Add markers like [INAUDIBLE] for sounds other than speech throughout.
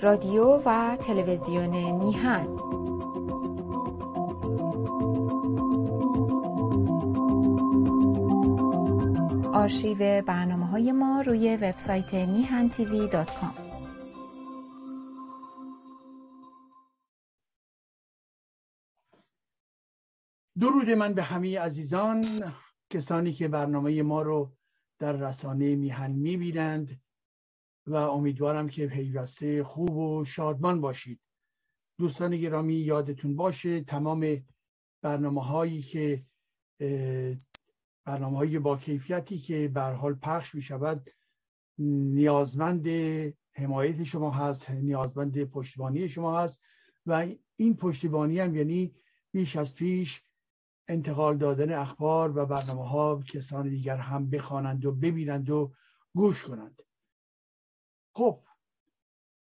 رادیو و تلویزیون میهن آرشیو برنامه های ما روی وبسایت میهن تیوی دات کام. درود من به همه عزیزان کسانی که برنامه ما رو در رسانه میهن می‌بینند و امیدوارم که پیوسته خوب و شادمان باشید. دوستان گرامی یادتون باشه تمام برنامه هایی که برنامه های با کیفیتی که به حال پخش می شود نیازمند حمایت شما هست نیازمند پشتیبانی شما هست و این پشتیبانی هم یعنی بیش از پیش انتقال دادن اخبار و برنامه ها کسان دیگر هم بخوانند و ببینند و گوش کنند. خب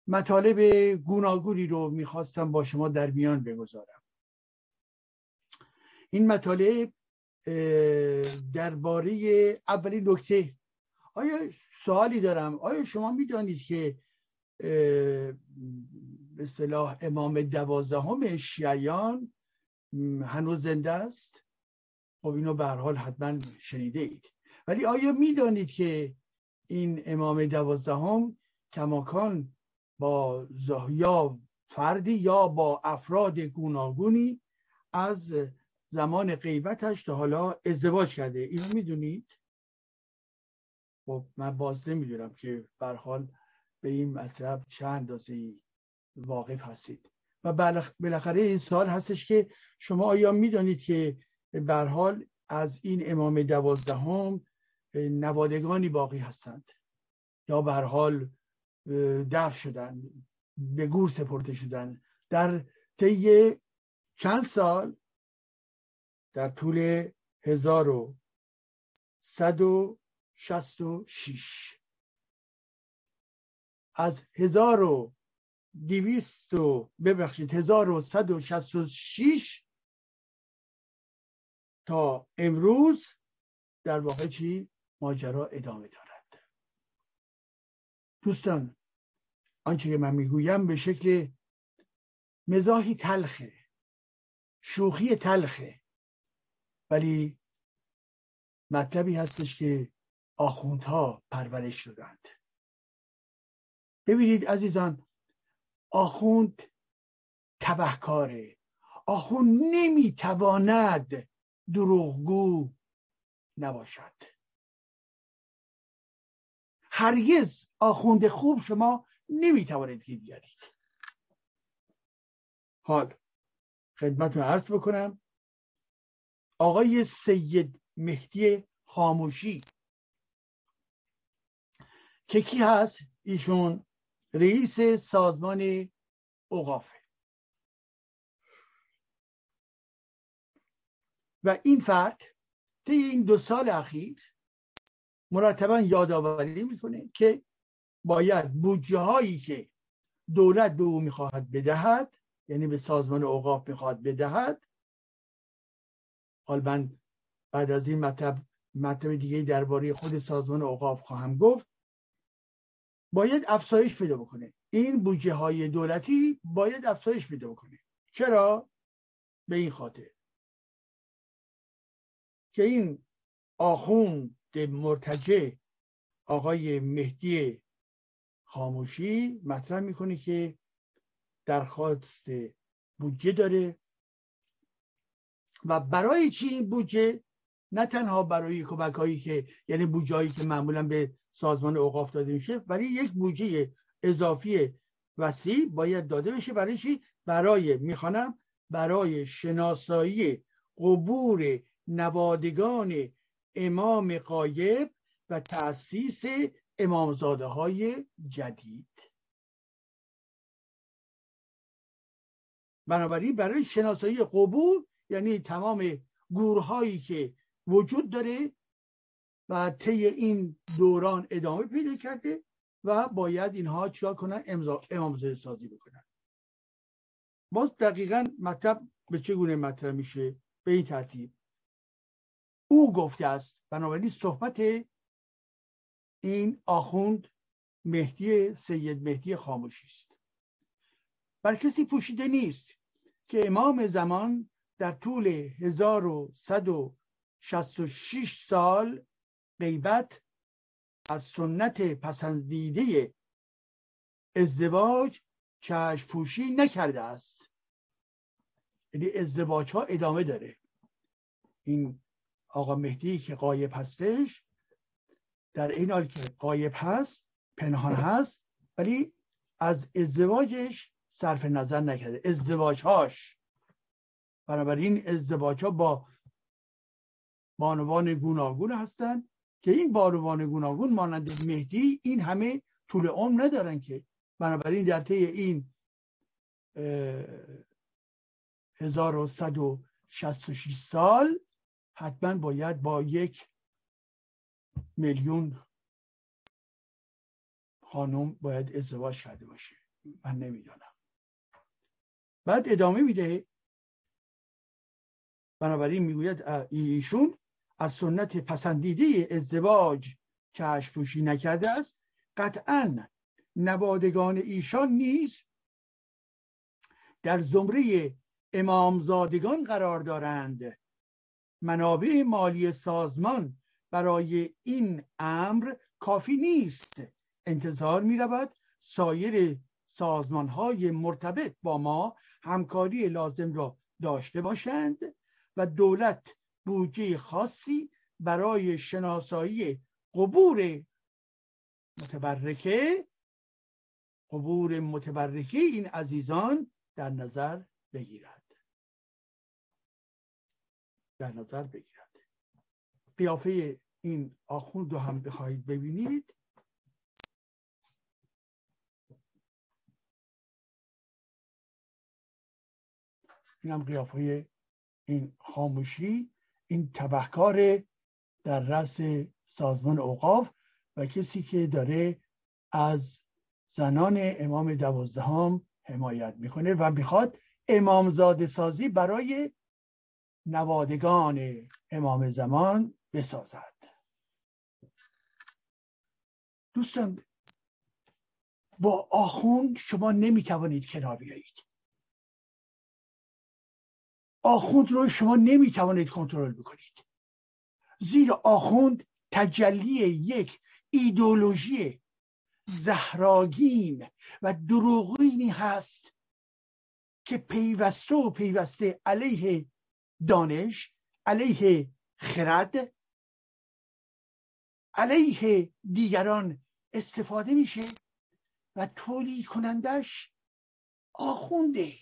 مطالب گوناگونی رو می‌خواستم با شما در میان بگذارم. این مطالب درباره اولین نکته. آیا سوالی دارم؟ آیا شما می‌دانید که به صلاح امام دوازدهم شیعیان هنوز زنده است؟ خب اینو به حال حتما شنیده اید ولی آیا می‌دانید که این امام دوازدهم کماکان با یا فردی یا با افراد گوناگونی از زمان غیبتش تا حالا ازدواج کرده. اینو می‌دونید؟ خب من باز نمی‌دونم که حال به این مطلب چند اندازه واقف هستید. و بالاخره این سال هستش که شما آیا می‌دانید که به حال از این امام دوازدهم نوادگانی باقی هستند؟ یا به دفع شدن به گور سپرده شدن. در طی چند سال در طول هزار و صد و شست و شیش از هزار و دیویست و ببخشید هزار و صد و شست و شیش تا امروز در واقع چی؟ ماجرا ادامه دارد. دوستان آنچه که من می‌گویم به شکل مزاحی تلخه شوخی تلخه. ولی مطلبی هستش که آخوندها پرورش شدند ببینید عزیزان آخوند تبهکاره. آخوند نمی‌تواند دروغگو نباشد. هرگز آخوند خوب شما نمی‌توانید که بیارید. حال خدمتتون عرض بکنم. آقای سید مهدی خاموشی. که کی هست؟ ایشون رئیس سازمان اوقافه و این فرد طی این دو سال اخیر مرتبا یادآوری می‌کنه که باید بودجه هایی که دولت به او می‌خواهد بدهد یعنی به سازمان اوقاف می‌خواهد بدهد حال من بعد از این مطلب مطلب دیگه درباره خود سازمان اوقاف خواهم گفت. باید افزایش پیدا بکنه. این بودجه های دولتی باید افزایش پیدا بکنه. چرا؟ به این خاطر. که این آخوند مرتجع آقای مهدی خاموشی مطرح می‌کنه که درخواست بودجه داره و برای چی این بودجه؟ نه تنها برای کمک هایی که یعنی بودجه که معمولا به سازمان اوقاف داده میشه ولی یک بودجه اضافی وسیع باید داده بشه. برای چی؟ برای می‌خوانم برای شناسایی قبور نوادگان امام قایب و تأسیس امامزاده های جدید. بنابراین برای شناسایی قبور یعنی تمام گورهایی که وجود داره و طی این دوران ادامه پیدا کرده و باید اینها چیکار کنن؟ امامزاده سازی بکنن. باز دقیقا مطلب به چگونه مطرح میشه؟ به این ترتیب. او گفته است بنابراین صحبت این آخوند مهدی سید مهدی خاموشی است. بر کسی پوشیده نیست که امام زمان در طول 1166 سال غیبت از سنت پسندیده ازدواج چشم پوشی نکرده است. یعنی ازدواج ها ادامه داره. این آقا مهدی که قایب هستش در این حال که قایب هست پنهان هست ولی از ازدواجش صرف نظر نکرده. ازدواج هاش بنابراین ازدواج ها با بانوان گوناگون هستند که این بانوان گوناگون مانند مهدی این همه طول عمر ندارن که بنابراین در طی این 1166 سال حتما باید با یک میلیون خانم باید ازدواج کرده باشه. من نمی‌دانم. بعد ادامه میده. بنابراین می‌گوید ایشون از سنت پسندیده ازدواج چشم پوشی نکرده است. قطعا نوادگان ایشان نیز در زمره امامزادگان قرار دارند. منابع مالی سازمان برای این امر کافی نیست. انتظار می رود سایر سازمان های مرتبط با ما همکاری لازم را داشته باشند و دولت بودجه خاصی برای شناسایی قبور متبرکه قبور متبرکه این عزیزان در نظر بگیرد. در نظر بگیرد. قیافه این آخوند رو هم بخواهید ببینید. این هم قیافه این خاموشی. این تبهکار در رأس سازمان اوقاف و کسی که داره از زنان امام دوازدهم حمایت می‌کنه و می‌خواد امامزاده سازی برای نوادگان امام زمان بسازد. دوستان با آخوند شما نمی‌توانید کنار بیایید. آخوند رو شما نمی‌توانید کنترل بکنید. زیرا آخوند تجلی یک ایدولوژی زهراگین و دروغینی هست که پیوسته و پیوسته علیه دانش علیه خرد علیه دیگران استفاده میشه و تولید کنندش آخونده.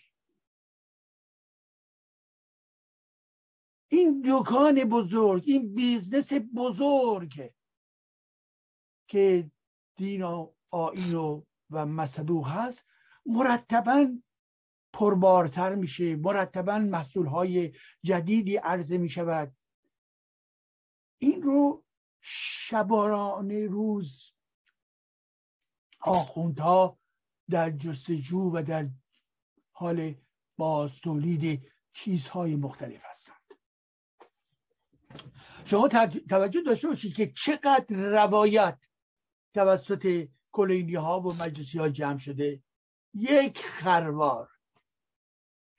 این دکان بزرگ این business بزرگ که دین و آین و, و مصدوق هست مرتبا پربارتر میشه مرتبا محصول های جدیدی عرضه می شود این رو شبانه روز. آخوندها در جستجو و در حال باز تولید چیزهای مختلف هستند. شما توجه داشته باشید که چقدر روایت توسط کلینی ها و مجلسی ها جمع شده. یک خروار.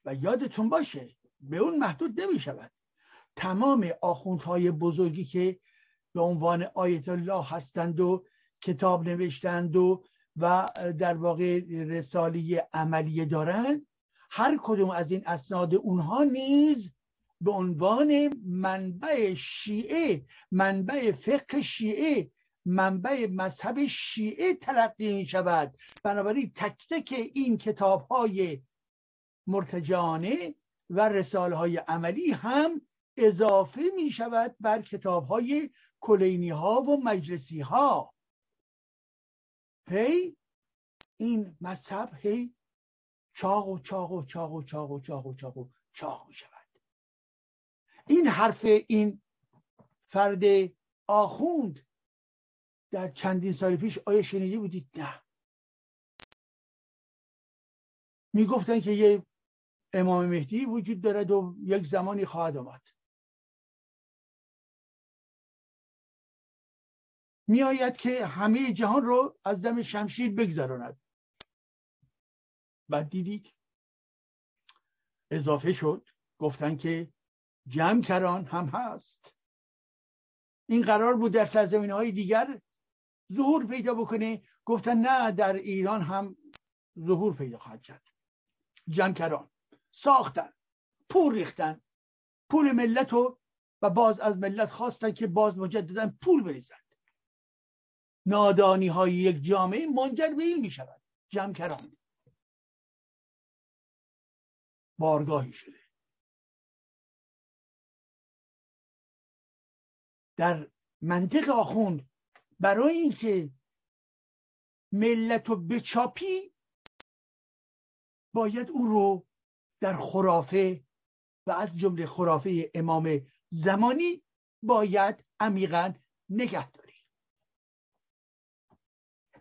و یادتون باشه به اون محدود نمی شود تمام آخوندهای بزرگی که به عنوان آیت الله هستند و کتاب نوشتند و و در واقع رسالی عملیه دارند. هر کدوم از این اسناد اونها نیز به عنوان منبع شیعه منبع فقه شیعه منبع مذهب شیعه تلقی می شود بنابراین تک تک این کتاب های مرتجانه و رساله های عملی هم اضافه می شود بر کتاب های کلینی ها و مجلسی ها هی این مذهب هی چاق و چاق و چاق و چاق و چاق و چاق و چاق می شود این حرف این فرد آخوند در چندین سال پیش آیا شنیده بودید نه. می‌گفتن که یه امام مهدی وجود دارد و یک زمانی خواهد آمد. میآید که همه جهان رو از دم شمشیر بگذراند. بعد دیدید اضافه شد گفتن که جمع هم هست. این قرار بود در سرزمین های دیگر ظهور پیدا بکنه. گفتن نه در ایران هم ظهور پیدا خواهد کرد. جمکران ساختن. پول ریختن. پول ملت رو و باز از ملت خواستن که باز مجددا پول بریزند نادانی های یک جامعه منجر به این می شود جمکران. بارگاهی شده. در منطق آخوند برای اینکه ملت رو بچاپی باید او رو در خرافه و از جمله خرافه امام زمانی باید عمیقا نگه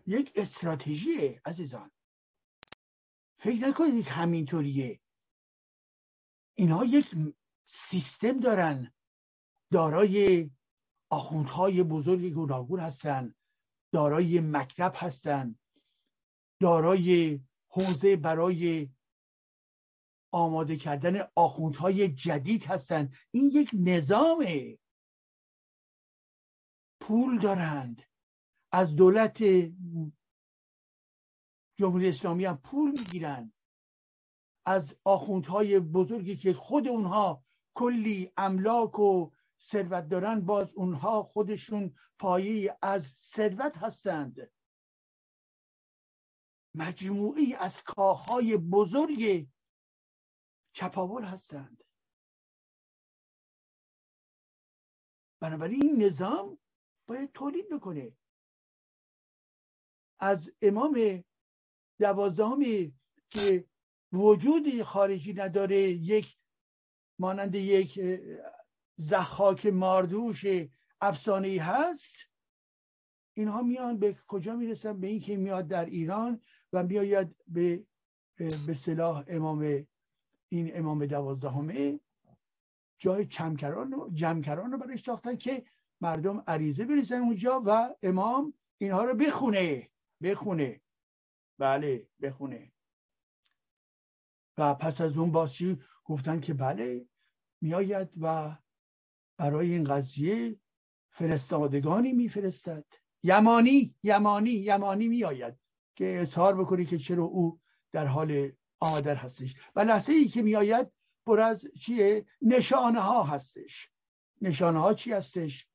یک استراتژی عزیزان. فکر نکنید همینطوریه. اینها یک سیستم دارن. دارای آخوندهای بزرگ گوناگون هستند دارای مکتب هستند دارای حوزه برای آماده کردن آخوندهای جدید هستند این یک نظامه. پول دارند. از دولت جمهوری اسلامی هم پول می‌گیرند از آخوندهای بزرگی که خود اونها کلی املاک و ثروت دارن باز اونها خودشون پایه از ثروت هستند. مجموعی از کاخهای بزرگ چپاول هستند. بنابراین این نظام باید تولید بکنه. از امام دوازدهمی که وجود خارجی نداره یک مانند یک زخاک ماردوش افسانه هست. اینها میان به کجا می‌رسن؟ به اینکه میاد در ایران و میآید به به صلاح امام این امام دوازدهمه جای کمکران و جمکران رو برای ساختن که مردم عریضه بریزن اونجا و امام اینها رو بخونه. بخونه. بله بخونه. و پس از اون بازی گفتن که بله میآید و برای این قضیه فرستادگانی میفرستد. یمانی یمانی یمانی میآید که اظهار بکنی که چرا او در حال آمدن هستش. و لحظه ای که میآید پر از چیه؟ نشانه ها هستش. نشانه ها چی هستش؟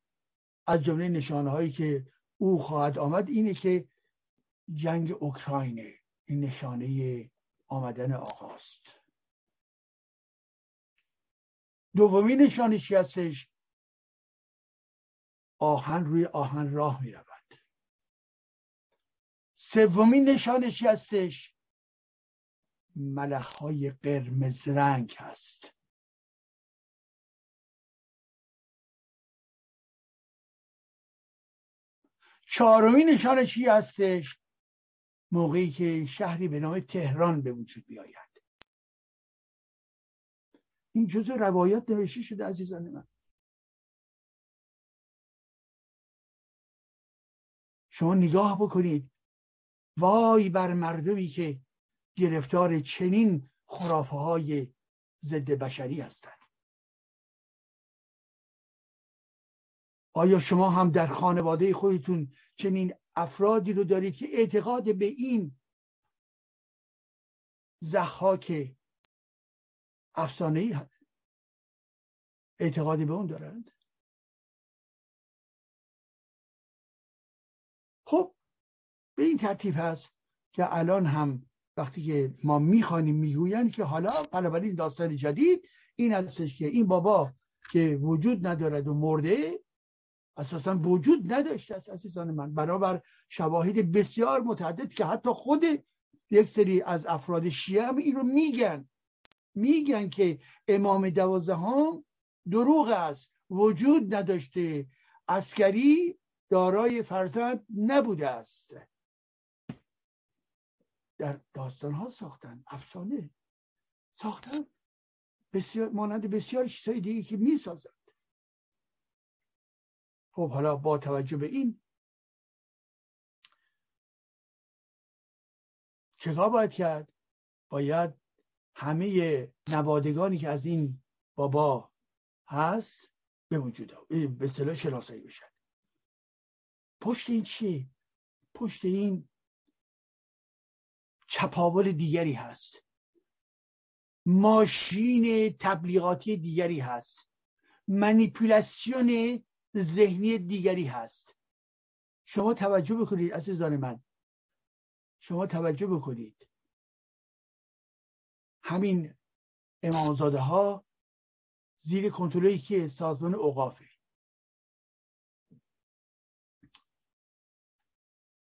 از جمله نشانه هایی که او خواهد آمد اینه که جنگ اوکراینه این نشانه آمدن آقاست. دومین نشانه چی هستش؟ آهن روی آهن راه می رود سومین نشانه چی هستش؟ های قرمز رنگ هست. چهارمین نشانه چی هستش؟ موقعی که شهری به نام تهران به وجود بیاید. این جزء روایات نوشته شده عزیزان من. شما نگاه بکنید. وای بر مردمی که گرفتار چنین خرافه های ضد بشری هستند. آیا شما هم در خانواده خودتون چنین افرادی رو دارید که اعتقاد به این زخاک افسانه ای اعتقادی به اون دارند؟ خب به این ترتیب هست که الان هم وقتی که ما می‌خوانیم می‌گوین که حالا بنابراین داستان جدید این هستش که این بابا که وجود ندارد و مرده اساسا وجود نداشته است عزیزان من. برابر شواهد بسیار متعدد که حتی خود یک سری از افراد شیعه هم این رو میگن. میگن که امام دوازدهم دروغ است. وجود نداشته. عسکری دارای فرزند نبوده است. در داستان ها ساختن. افسانه. ساختن. بسیار مانند بسیار چیزهای دیگه که می‌سازند خب حالا با توجه به این چه باید کرد؟ باید همه نوادگانی که از این بابا هست به وجود به صلاح شناسایی بشن. پشت این چیه پشت این چپاول دیگری هست. ماشین تبلیغاتی دیگری هست. منیپولاسیون ذهنی دیگری هست. شما توجه بکنید عزیزان من. شما توجه بکنید. همین امامزاده ها زیر کنترلی که سازمان اوقافه.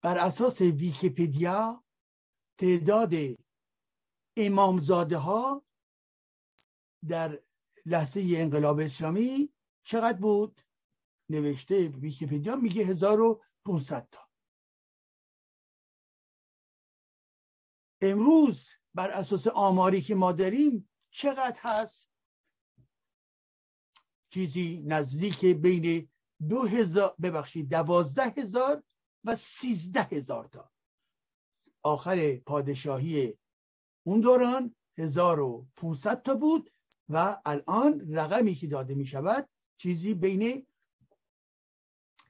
بر اساس ویکیپدیا تعداد امامزاده ها در لحظه انقلاب اسلامی چقدر بود؟ نوشته ویکیپدیا میگه 1500 تا. امروز بر اساس آماری که ما داریم چقدر هست؟ چیزی نزدیک بین دو هزار ببخشید دوازده هزار و سیزده هزار تا. آخر پادشاهی اون دوران 1500 تا بود و الان رقمی که داده می شود چیزی بین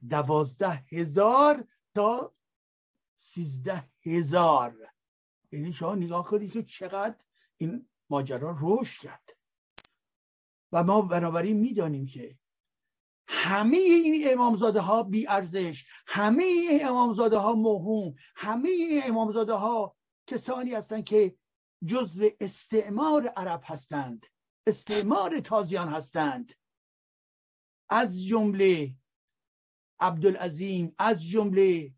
دوازده هزار تا سیزده هزار. یعنی شما نگاه کنید که چقدر این ماجرا رشد کرد. و ما بنابراین می‌دانیم که همه این امامزاده ها بی ارزش همه این امامزاده ها موهوم همه این امامزاده ها کسانی هستند که جزو استعمار عرب هستند استعمار تازیان هستند. از جمله عبدالعظیم از جمله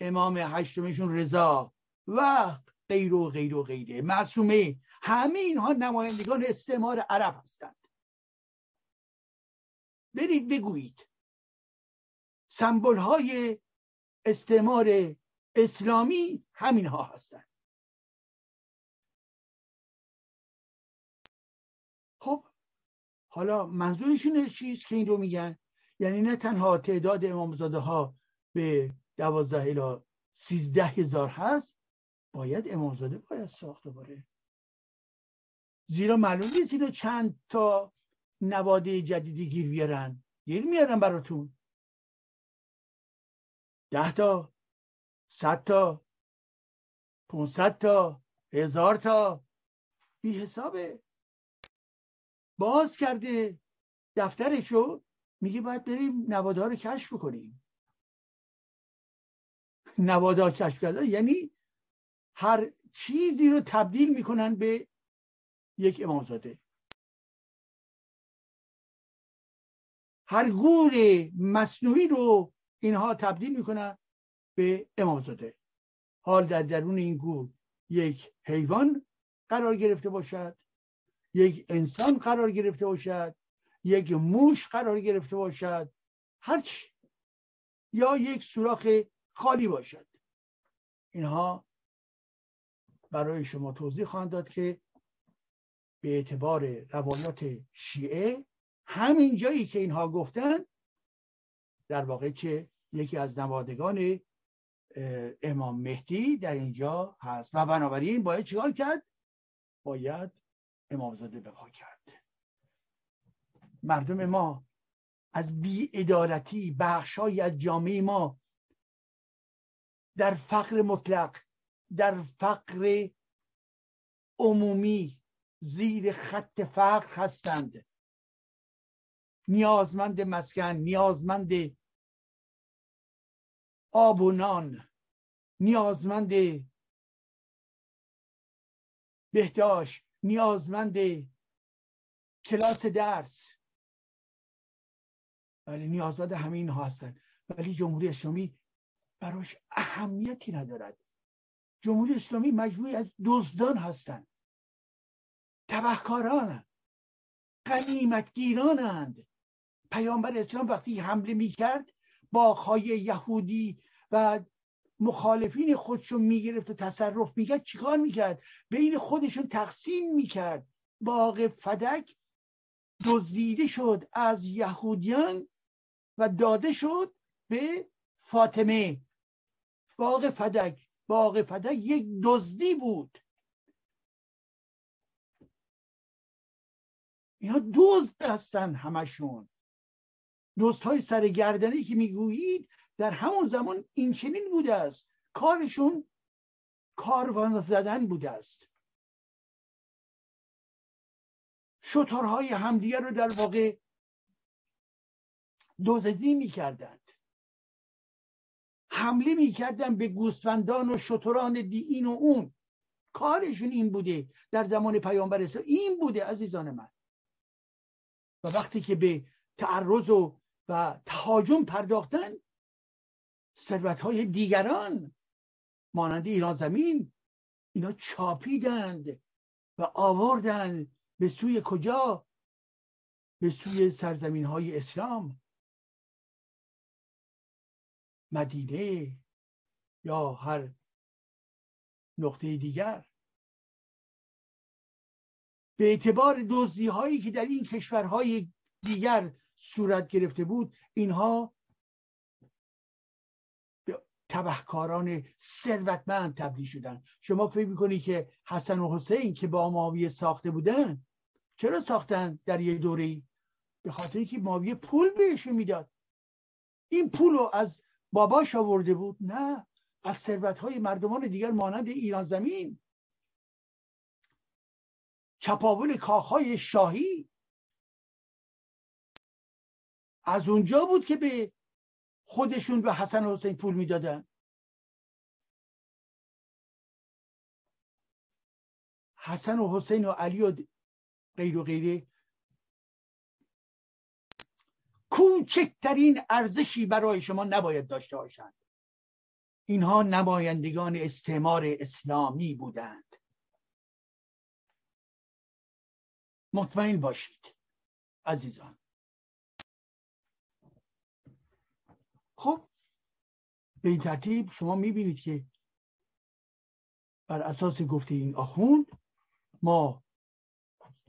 امام هشتمشون رضا و غیر و غیر و غیره. معصومه. همه اینها نمایندگان استعمار عرب هستند. برید بگویید. سمبل های استعمار اسلامی همین ها هستند. خب حالا منظورشون چیست که این رو میگن؟ یعنی نه تنها تعداد امامزاده ها به دوازده الا سیزده هزار هست باید امامزاده باید ساخت دوباره. زیرا معلوم نیست اینو چند تا نواده جدیدی گیر بیارن. گیر میارن براتون. ده تا صد تا پونصد تا هزار تا. بی حسابه باز کرده دفترشو میگه باید بریم نواده رو کشف کنیم نواده کشف کرده یعنی هر چیزی رو تبدیل می‌کنن به یک امامزاده هر گور مصنوعی رو اینها تبدیل می‌کنن به امامزاده حال در درون این گور یک حیوان قرار گرفته باشد یک انسان قرار گرفته باشد یک موش قرار گرفته باشد. هرچی یا یک سوراخ خالی باشد. اینها برای شما توضیح خواهند داد که به اعتبار روایات شیعه همین جایی که اینها گفتن در واقع که یکی از نمادگان امام مهدی در اینجا هست. و بنابراین باید چیکار کرد؟ باید امامزاده بپا کرد. مردم ما از بی ادارتی بخشای از جامعه ما در فقر مطلق در فقر عمومی زیر خط فقر هستند. نیازمند مسکن نیازمند آب و نان نیازمند بهداشت نیازمند کلاس درس. ولی نیازمند همه اینها هستن. ولی جمهوری اسلامی براش اهمیتی ندارد. جمهوری اسلامی مجموعی از دزدان هستند تبهکاران غنیمتگیرانند. پیامبر اسلام وقتی حمله می‌کرد باغهای یهودی و مخالفین خودشون می‌گرفت و تصرف می‌کرد چیکار می‌کرد؟ بین خودشون تقسیم می‌کرد. باغ فدک دزدیده شد از یهودیان و داده شد به فاطمه. باغ فدک. باغ فدک یک دزدی بود. اینا دزد هستن همشون. دوست های سرگردنی که می‌گویید در همون زمان این چنین بوده است. کارشون کاروان زدن بوده است. شطرهای همدیگر رو در واقع دوزدی می‌کردند. حمله می‌کردن به گوسفندان و شتران دی این و اون. کارشون این بوده در زمان پیامبر اسلام این بوده عزیزان من. و وقتی که به تعرض و و تهاجم پرداختن ثروت های دیگران مانند ایران زمین اینا چاپیدند و آوردن. به سوی کجا؟ به سوی سرزمین های اسلام. مدینه یا هر نقطه دیگر. به اعتبار دوزی هایی که در این کشورهای دیگر صورت گرفته بود اینها تبهکاران ثروتمند تبدیل شدن شما فکر می‌کنید که حسن و حسین که با معاویه ساخته بودن چرا ساختن در یه دوره به خاطر که معاویه پول بهشون می‌داد. این پول رو از باباش آورده بود. نه از ثروت های مردمان دیگر مانند ایران زمین. چپاول کاخهای شاهی. از اونجا بود که به خودشون به حسن و حسین پول می‌دادن. حسن و حسین و علی و غیر و غیره کوچکترین ارزشی برای شما نباید داشته باشند. اینها نمایندگان استعمار اسلامی بودند. مطمئن باشید عزیزان. خب به این ترتیب شما می‌بینید که بر اساس گفته این آخوند ما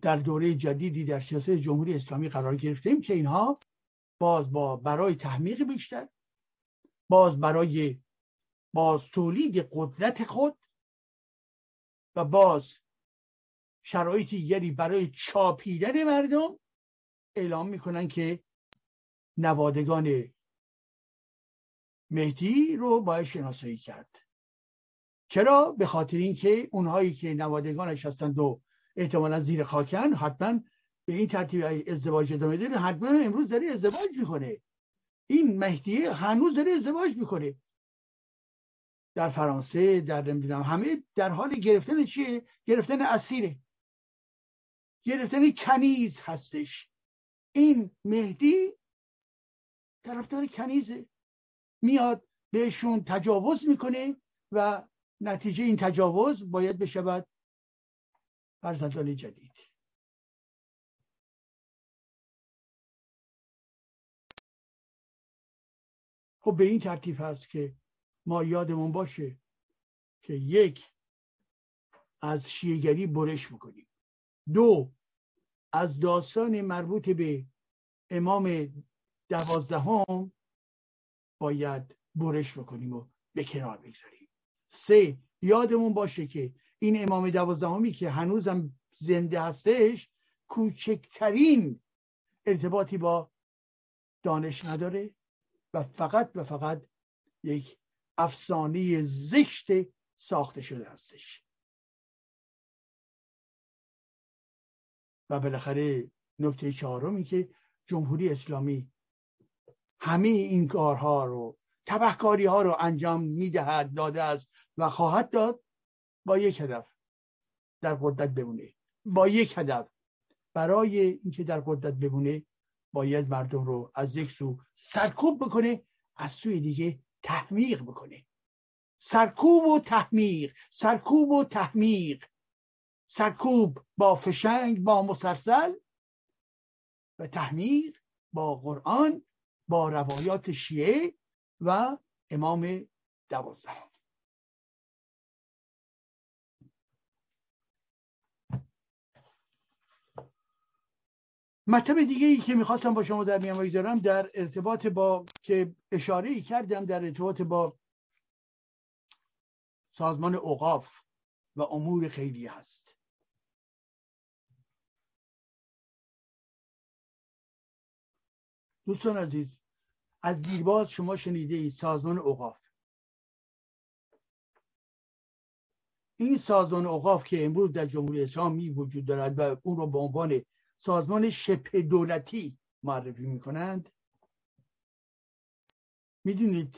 در دوره جدیدی در سیاست جمهوری اسلامی قرار گرفتیم که اینها باز با برای تحمیق بیشتر باز برای باز تولید قدرت خود و باز شرایط دیگری برای چاپیدن مردم اعلام می‌کنن که نوادگان مهدی رو باید شناسایی کرد. چرا؟ به خاطر اینکه اونهایی که نوادگانش هستند و احتمالا زیر خاکن حتما به این ترتیب ازدواج ادامه داره حتما امروز داره ازدواج می‌کنه. این مهدی هنوز داره ازدواج می‌کنه. در فرانسه در نمی‌دونم همه در حال گرفتن چیه؟ گرفتن اسیره. گرفتن کنیز هستش. این مهدی طرفدار کنیزه. میاد بهشون تجاوز می‌کنه و نتیجه این تجاوز باید بشود فرزندان جدید. خب به این ترتیب هست که ما یادمون باشه که یک از شیعگری برش می‌کنیم. دو از داستان مربوط به امام دوازدهم باید برش بکنیم و به کنار بگذاریم. سه یادمون باشه که این امام دوازدهمی که هنوزم زنده هستش کوچکترین ارتباطی با دانش نداره. فقط و فقط یک افسانه زشت ساخته شده هستش. و بالاخره نکته چهارمی که جمهوری اسلامی همه این کارها رو تبهکاری ها رو انجام می‌دهد داده است و خواهد داد با یک هدف در قدرت بمونه. با یک هدف. برای اینکه در قدرت بمونه باید مردم رو از یک سو سرکوب بکنه از سوی دیگه تحمیق بکنه. سرکوب و تحمیق سرکوب و تحمیق. سرکوب با فشنگ با مسرسل و تحمیق با قرآن با روایات شیعه و امام دوازده. مطلب دیگه ای که می‌خواستم با شما در میان بگذارم در ارتباط با که اشاره ای کردم در ارتباط با سازمان اوقاف و امور خیلی هست. دوستان عزیز از دیرباز شما شنیده اید سازمان اوقاف. این سازمان اوقاف که امروز در جمهوری اسلامی وجود دارد و اون رو به عنوان سازمان شبه دولتی معرفی می کنند می‌دونید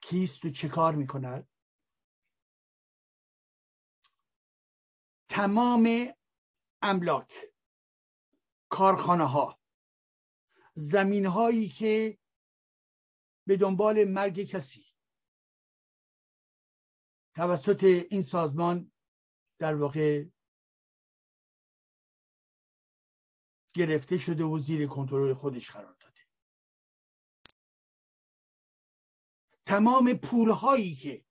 کیست و چه کار می کند تمام املاک کارخانه ها زمین هایی که به دنبال مرگ کسی توسط این سازمان در واقع گرفته شده و زیر کنترل خودش قرار داده. تمام پول هایی که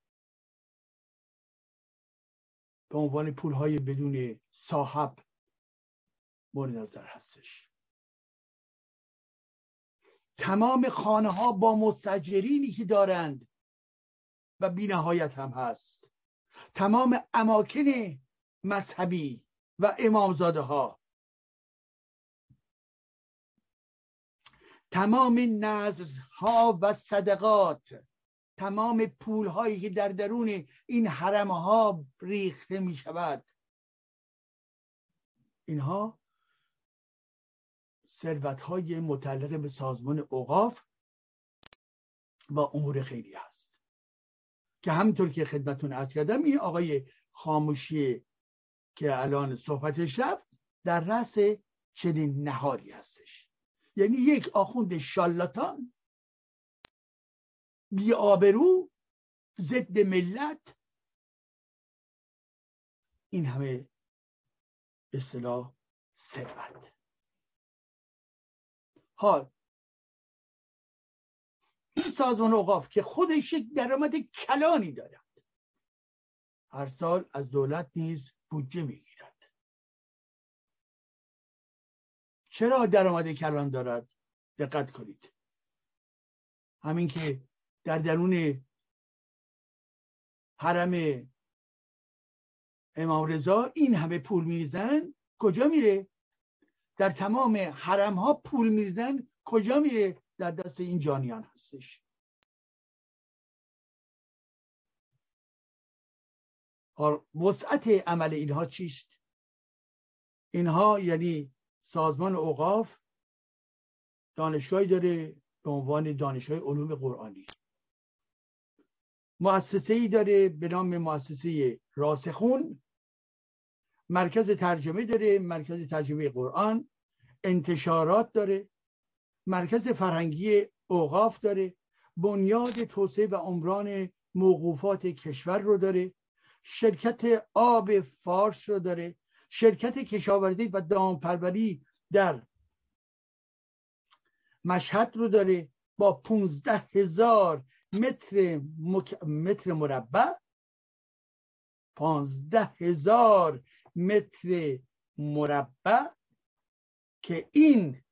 به عنوان پول های بدون صاحب مورد نظر هستش. تمام خانه ها با مستجرینی که دارند و بینهایت هم هست. تمام اماکن مذهبی و امامزاده ها تمام نظرها و صدقات تمام پول هایی که در درون این حرم ها ریخته می شود اینها ثروت های متعلق به سازمان اوقاف و امور خیلی هست که همینطور که خدمتون ارز کردم این آقای خاموشی که الان صحبتش رفت در رأس چنین نهاری هستش. یعنی یک آخوند شالاتان بی آبرو ضد ملت. این همه اصطلاح ثروت. حال. این سازمان اوقاف که خودش یک درآمد کلانی دارد. هر سال از دولت نیز بودجه می‌گیرد. چرا درآمد کلان دارد؟ دقت کنید. همین که در درون حرم امام رضا این همه پول میریزن کجا میره؟ در تمام حرم ها پول میریزن کجا میره؟ در دست این جانیان هستش. وسعت عمل اینها چیست؟ اینها یعنی سازمان اوقاف دانشگاهی داره به عنوان دانشگاه علوم قرآنی. مؤسسه ای داره به نام مؤسسه راسخون. مرکز ترجمه داره مرکز ترجمه قرآن. انتشارات داره. مرکز فرهنگی اوقاف داره. بنیاد توسعه و عمران موقوفات کشور رو داره. شرکت آب فارس رو داره. شرکت کشاورزی و دامپروری در مشهد رو داره با پونزده هزار متر, متر مربع. پانزده هزار متر مربع که این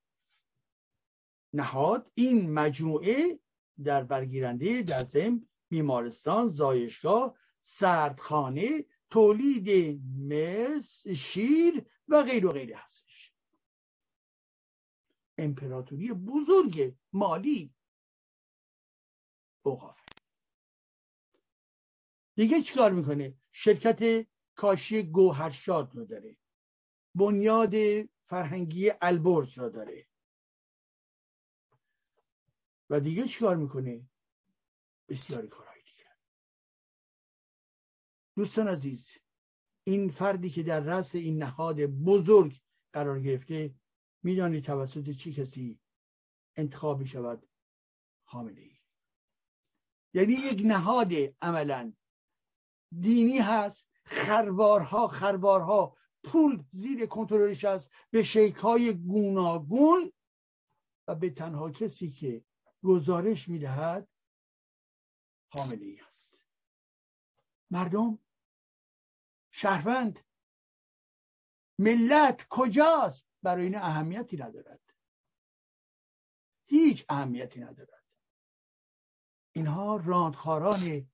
نهاد این مجموعه در برگیرنده در زم بیمارستان زایشگاه سردخانه تولید مس شیر و غیر و غیره هستش. امپراتوری بزرگ مالی اوقاف. دیگه چیکار می‌کنه؟ شرکت کاشی گوهرشاد رو داره. بنیاد فرهنگی البرز رو داره. و دیگه چیکار می‌کنه؟ بسیاری دیگه دوستان عزیز این فردی که در رأس این نهاد بزرگ قرار گرفته میدانی توسط چی کسی انتخاب شود خامنه ای یعنی یک نهاد عملا. دینی هست خروارها خروارها پول زیر کنترلش است به شیک های گوناگون و به تنها کسی که گزارش می‌دهد حامله ای است مردم شهروند. ملت کجاست؟ برای این اهمیتی ندارد. هیچ اهمیتی ندارد. اینها راندخاران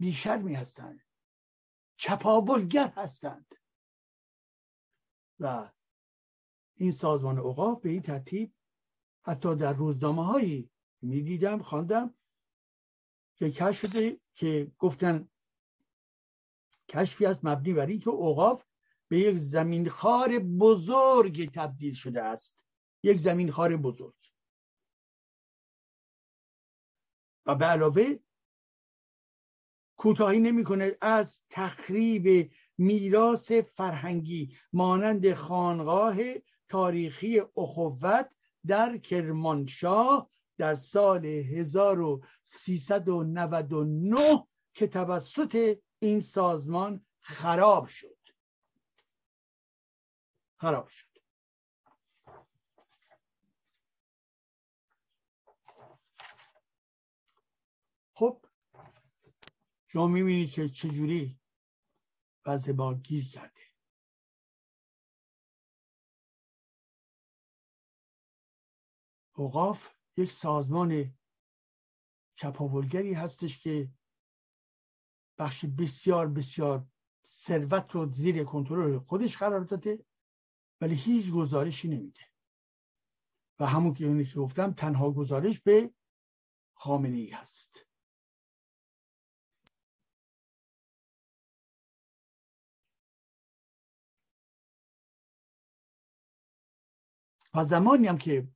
بیشرمی هستند. چپاولگر هستند. و این سازمان اوقاف به این ترتیب حتی در روزنامه هایی می‌دیدم خواندم. که شده که گفتن کشفی است مبنی بر اینکه اوقاف به یک زمین خار بزرگ تبدیل شده است. یک زمین خار بزرگ. و به علاوه کوتاهی نمی‌کنه از تخریب میراث فرهنگی مانند خانقاه تاریخی اخوت در کرمانشاه در سال 1399 که توسط این سازمان خراب شد. خراب شد. خب شما می‌بینید که چجوری وضع با گیر کرده. اوقاف یک سازمان چپاولگری هستش که بخش بسیار بسیار ثروت رو زیر کنترل خودش قرار داده ولی هیچ گزارشی نمیده. و همون که گفتم تنها گزارش به خامنه ای هست. و زمانی هم که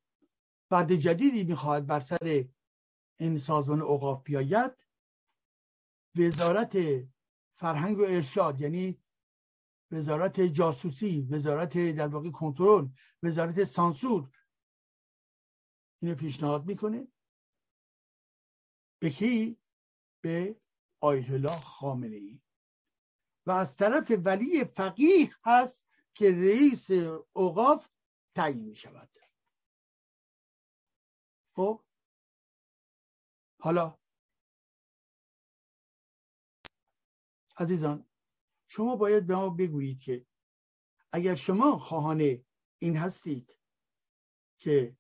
فرد جدیدی می‌خواهد بر سر این سازمان اوقاف بیاید وزارت فرهنگ و ارشاد یعنی وزارت جاسوسی وزارت در واقع کنترل وزارت سانسور. اینو پیشنهاد می‌کنه به کی؟ به آیت الله خامنه ای و از طرف ولی فقیه هست که رئیس اوقاف تعیین می شود خب؟ حالا عزیزان شما باید به ما بگویید که اگر شما خواهان این هستید که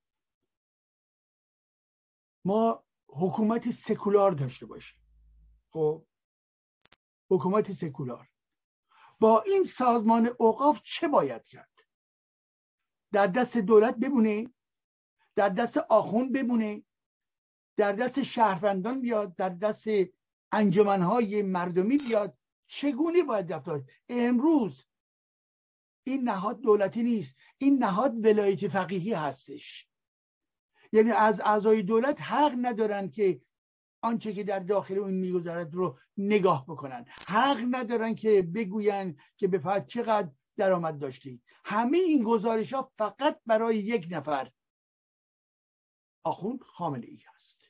ما حکومت سکولار داشته باشیم. خب؟ حکومت سکولار. با این سازمان اوقاف چه باید کرد؟ در دست دولت بمونه در دست آخون بمونه در دست شهروندان بیاد در دست انجمنهای مردمی بیاد چگونه باید رفتار امروز این نهاد دولتی نیست. این نهاد ولایت فقیهی هستش. یعنی از اعضای دولت حق ندارن که آنچه که در داخل اون میگذرد رو نگاه بکنن. حق ندارن که بگوین که به فقط چقدر درآمد داشتید همه این گزارش ها فقط برای یک نفر. آخوند خامنه ای هست.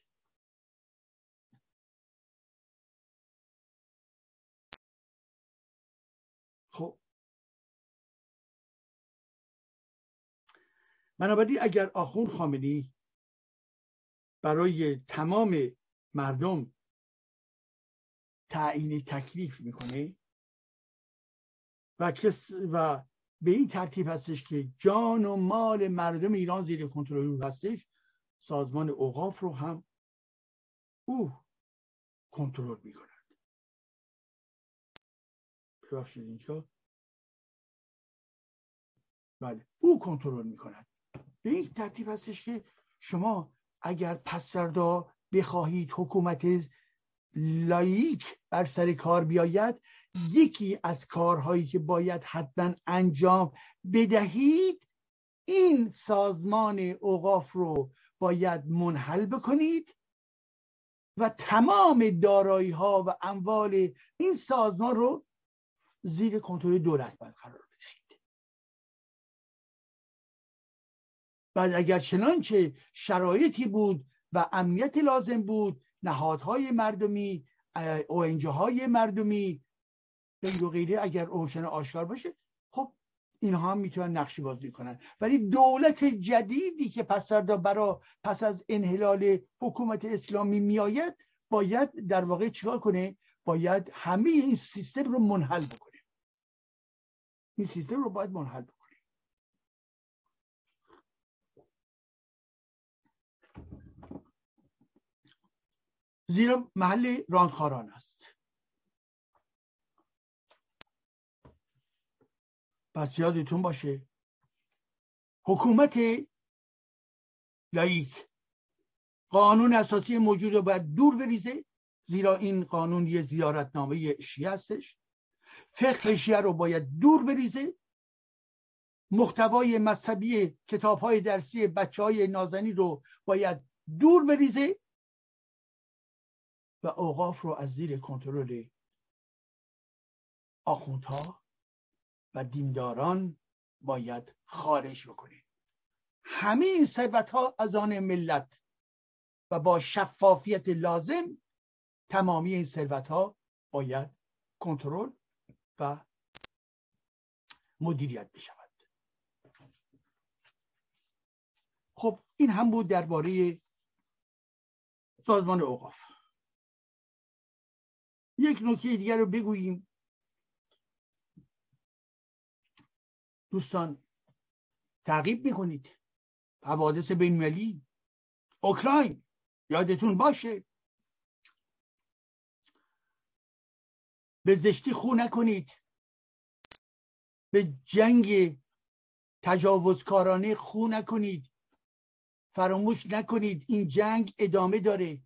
بنابراین اگر آخوند خامنی برای تمام مردم تعیین تکلیف می‌کنه و کس و به این ترتیب هستش که جان و مال مردم ایران زیر کنترل او هستش سازمان اوقاف رو هم او کنترل می‌کند. ببخشید اینجا. بله او کنترل می‌کند. به این ترتیب هستش که شما اگر پس فردا بخواهید حکومت لایک بر سر کار بیاید یکی از کارهایی که باید حتما انجام بدهید این سازمان اوقاف رو باید منحل بکنید و تمام دارایی ها و اموال این سازمان رو زیر کنترل دولت قرار بعد اگر چنانچه شرایطی بود و امنیت لازم بود نهادهای مردمی اونجه های مردمی و غیره اگر روشن آشکار باشه خب اینها هم می‌تونن نقشی بازی کنن. ولی دولت جدیدی که پس برا پس از انحلال حکومت اسلامی میآید باید در واقع چیکار کنه؟ باید همه این سیستم رو منحل بکنه. این سیستم رو باید منحل بکنه. زیرا محل راندخاران است. پس یادتون باشه حکومت لایک قانون اساسی موجود رو باید دور بریزه زیرا این قانون یه زیارتنامه شیعه هستش. فقه شیعه رو باید دور بریزه. محتوای مذهبی کتاب های درسی بچه های نازنی رو باید دور بریزه. و اوقاف رو از زیر کنترل آخوندها و دینداران باید خارج بکنه همه این ثروت ها از آن ملت و با شفافیت لازم تمامی این ثروت ها باید کنترل و مدیریت بشود. خب این هم بود درباره سازمان اوقاف. یک نکته دیگر رو بگوییم. دوستان تعقیب می‌کنید. حوادث بینملی اوکراین یادتون باشه. به زشتی خو نکنید. به جنگ تجاوزکارانه خو نکنید. فراموش نکنید. این جنگ ادامه داره.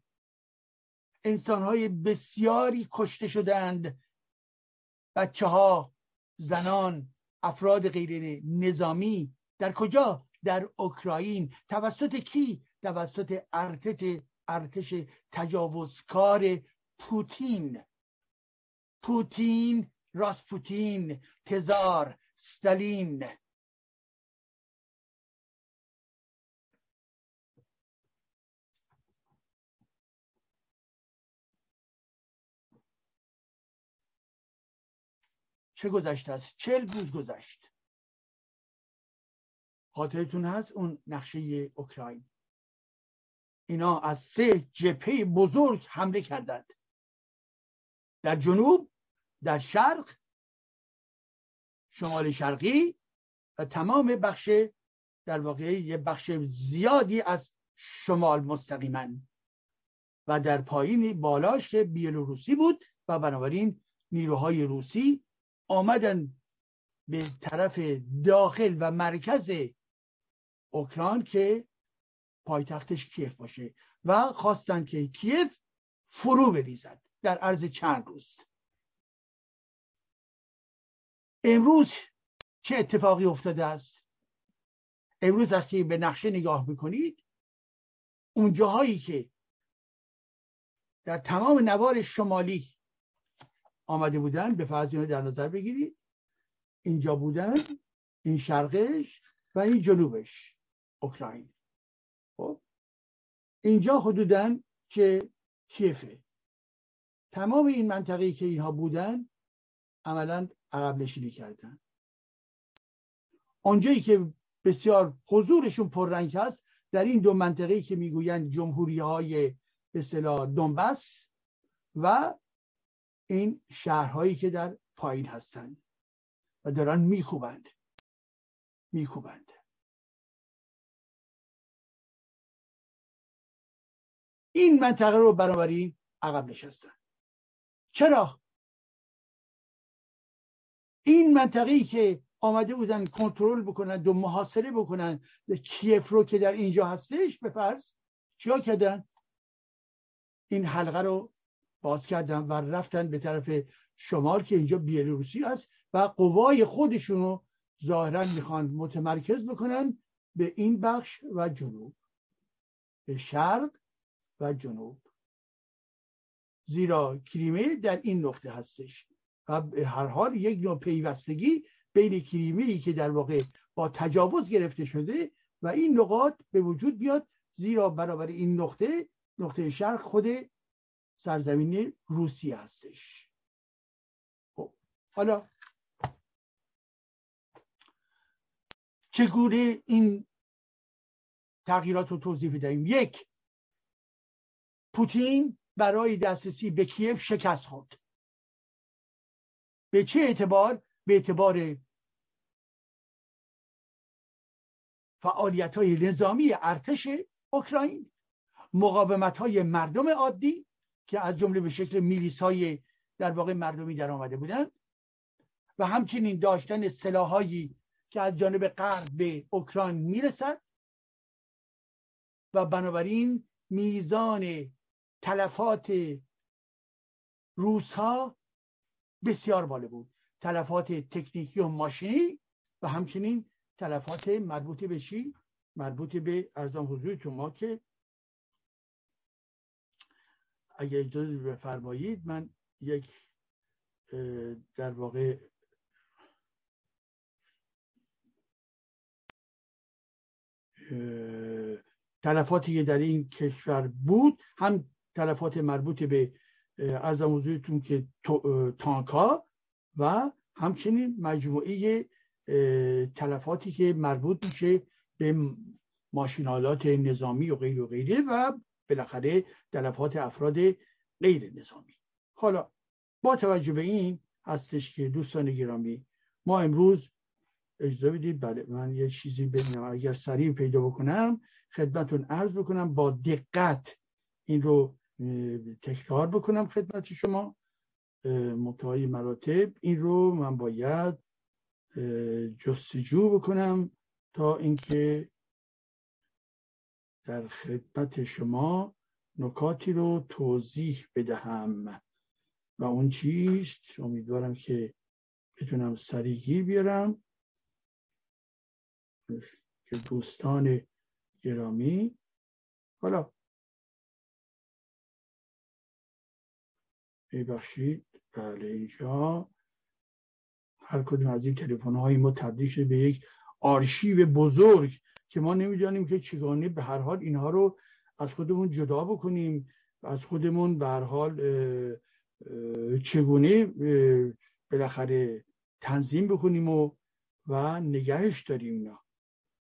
انسانهای بسیاری کشته شدند بچه ها زنان افراد غیر نظامی. در کجا؟ در اوکراین. توسط کی؟ توسط ارتش ارتش تجاوزکار پوتین. پوتین راسپوتین تزار ستالین. چه گذشته است چل روز گذشت؟ خاطرتون هست اون نقشه اوکراین. اینا از سه جپه بزرگ حمله کردند. در جنوب در شرق شمال شرقی و تمام بخش در واقع یه بخش زیادی از شمال مستقیما. و در پایین بالاش بیلوروسی بود و بنابراین نیروهای روسی آمدن به طرف داخل و مرکز اوکراین که پایتختش کیف باشه و خواستن که کیف فرو بریزد در عرض چند روز. امروز چه اتفاقی افتاده است؟ امروز وقتی به نقشه نگاه می‌کنید اون جاهایی که در تمام نوار شمالی آمده بودن به فرض در نظر بگیرید اینجا بودن این شرقش و این جنوبش اوکراین. خب؟ اینجا حدودا که کیفه. تمام این منطقه که اینها بودن عملا عقب نشینی کردن. اونجایی که بسیار حضورشون پررنگ هست در این دو منطقه که می‌گویند جمهوری های به دنبس و این شهرهایی که در پایین هستند و دارن میکوبند. میکوبند. این منطقه رو برابری عقب نشستن. چرا؟ این منطقه که آمده بودن کنترل بکنن و محاصره بکنن کیف رو که در اینجا هستش به فرض چیا کردن؟ این حلقه رو باز کردن و رفتن به طرف شمال که اینجا بیلوروسی هست و قوای خودشون رو ظاهرا می‌خوان متمرکز بکنن به این بخش و جنوب. به شرق و جنوب. زیرا کریمه در این نقطه هستش و هر حال یک نوع پیوستگی بین کریمه ای که در واقع با تجاوز گرفته شده و این نقاط به وجود بیاد زیرا برابر این نقطه نقطه شرق خود سرزمین روسیه هستش. خب حالا چگونه این تغییرات رو توضیح بدهیم؟ یک پوتین برای دسترسی به کیف شکست خورد. به چه اعتبار؟ به اعتبار فعالیت های نظامی ارتش اوکراین مقاومت های مردم عادی که از جمله به شکل میلیس های در واقع مردمی در آمده بودند و همچنین داشتن سلاحهایی که از جانب غرب به اوکراین می‌رسد و بنابراین میزان تلفات روس ها بسیار بالا بود تلفات تکنیکی و ماشینی و همچنین تلفات مربوط به چی؟ مربوط به ارزان حضورتون ما که اگه اجازه بفرمایید من یک در واقع تلفاتی که در این کشور بود هم تلفات مربوط به ارزم حضورتون که تانکا و همچنین مجموعه تلفاتی که مربوط میشه به ماشینالات نظامی و غیر و غیره و بالاخره تلفات افراد غیر نظامی. حالا با توجه به این هستش که دوستان گرامی ما امروز اجازه بدید بله من یه چیزی ببینم. اگر سریع پیدا بکنم خدمتون عرض بکنم با دقت این رو تکرار بکنم خدمت شما. متهای مراتب. این رو من باید جستجو بکنم تا اینکه در خدمت شما نکاتی رو توضیح بدهم. و اون چیست؟ امیدوارم که بتونم سریگی بیارم. که دوستان گرامی. حالا. ببخشید بله اینجا. هر کدوم از این تلفن های ما تبدیل شده به یک آرشیو بزرگ که ما نمی‌دانیم که چگونه به هر حال اینها رو از خودمون جدا بکنیم. از خودمون به هر حال چگونه بالاخره تنظیم بکنیم و و نگهش داریم اینا.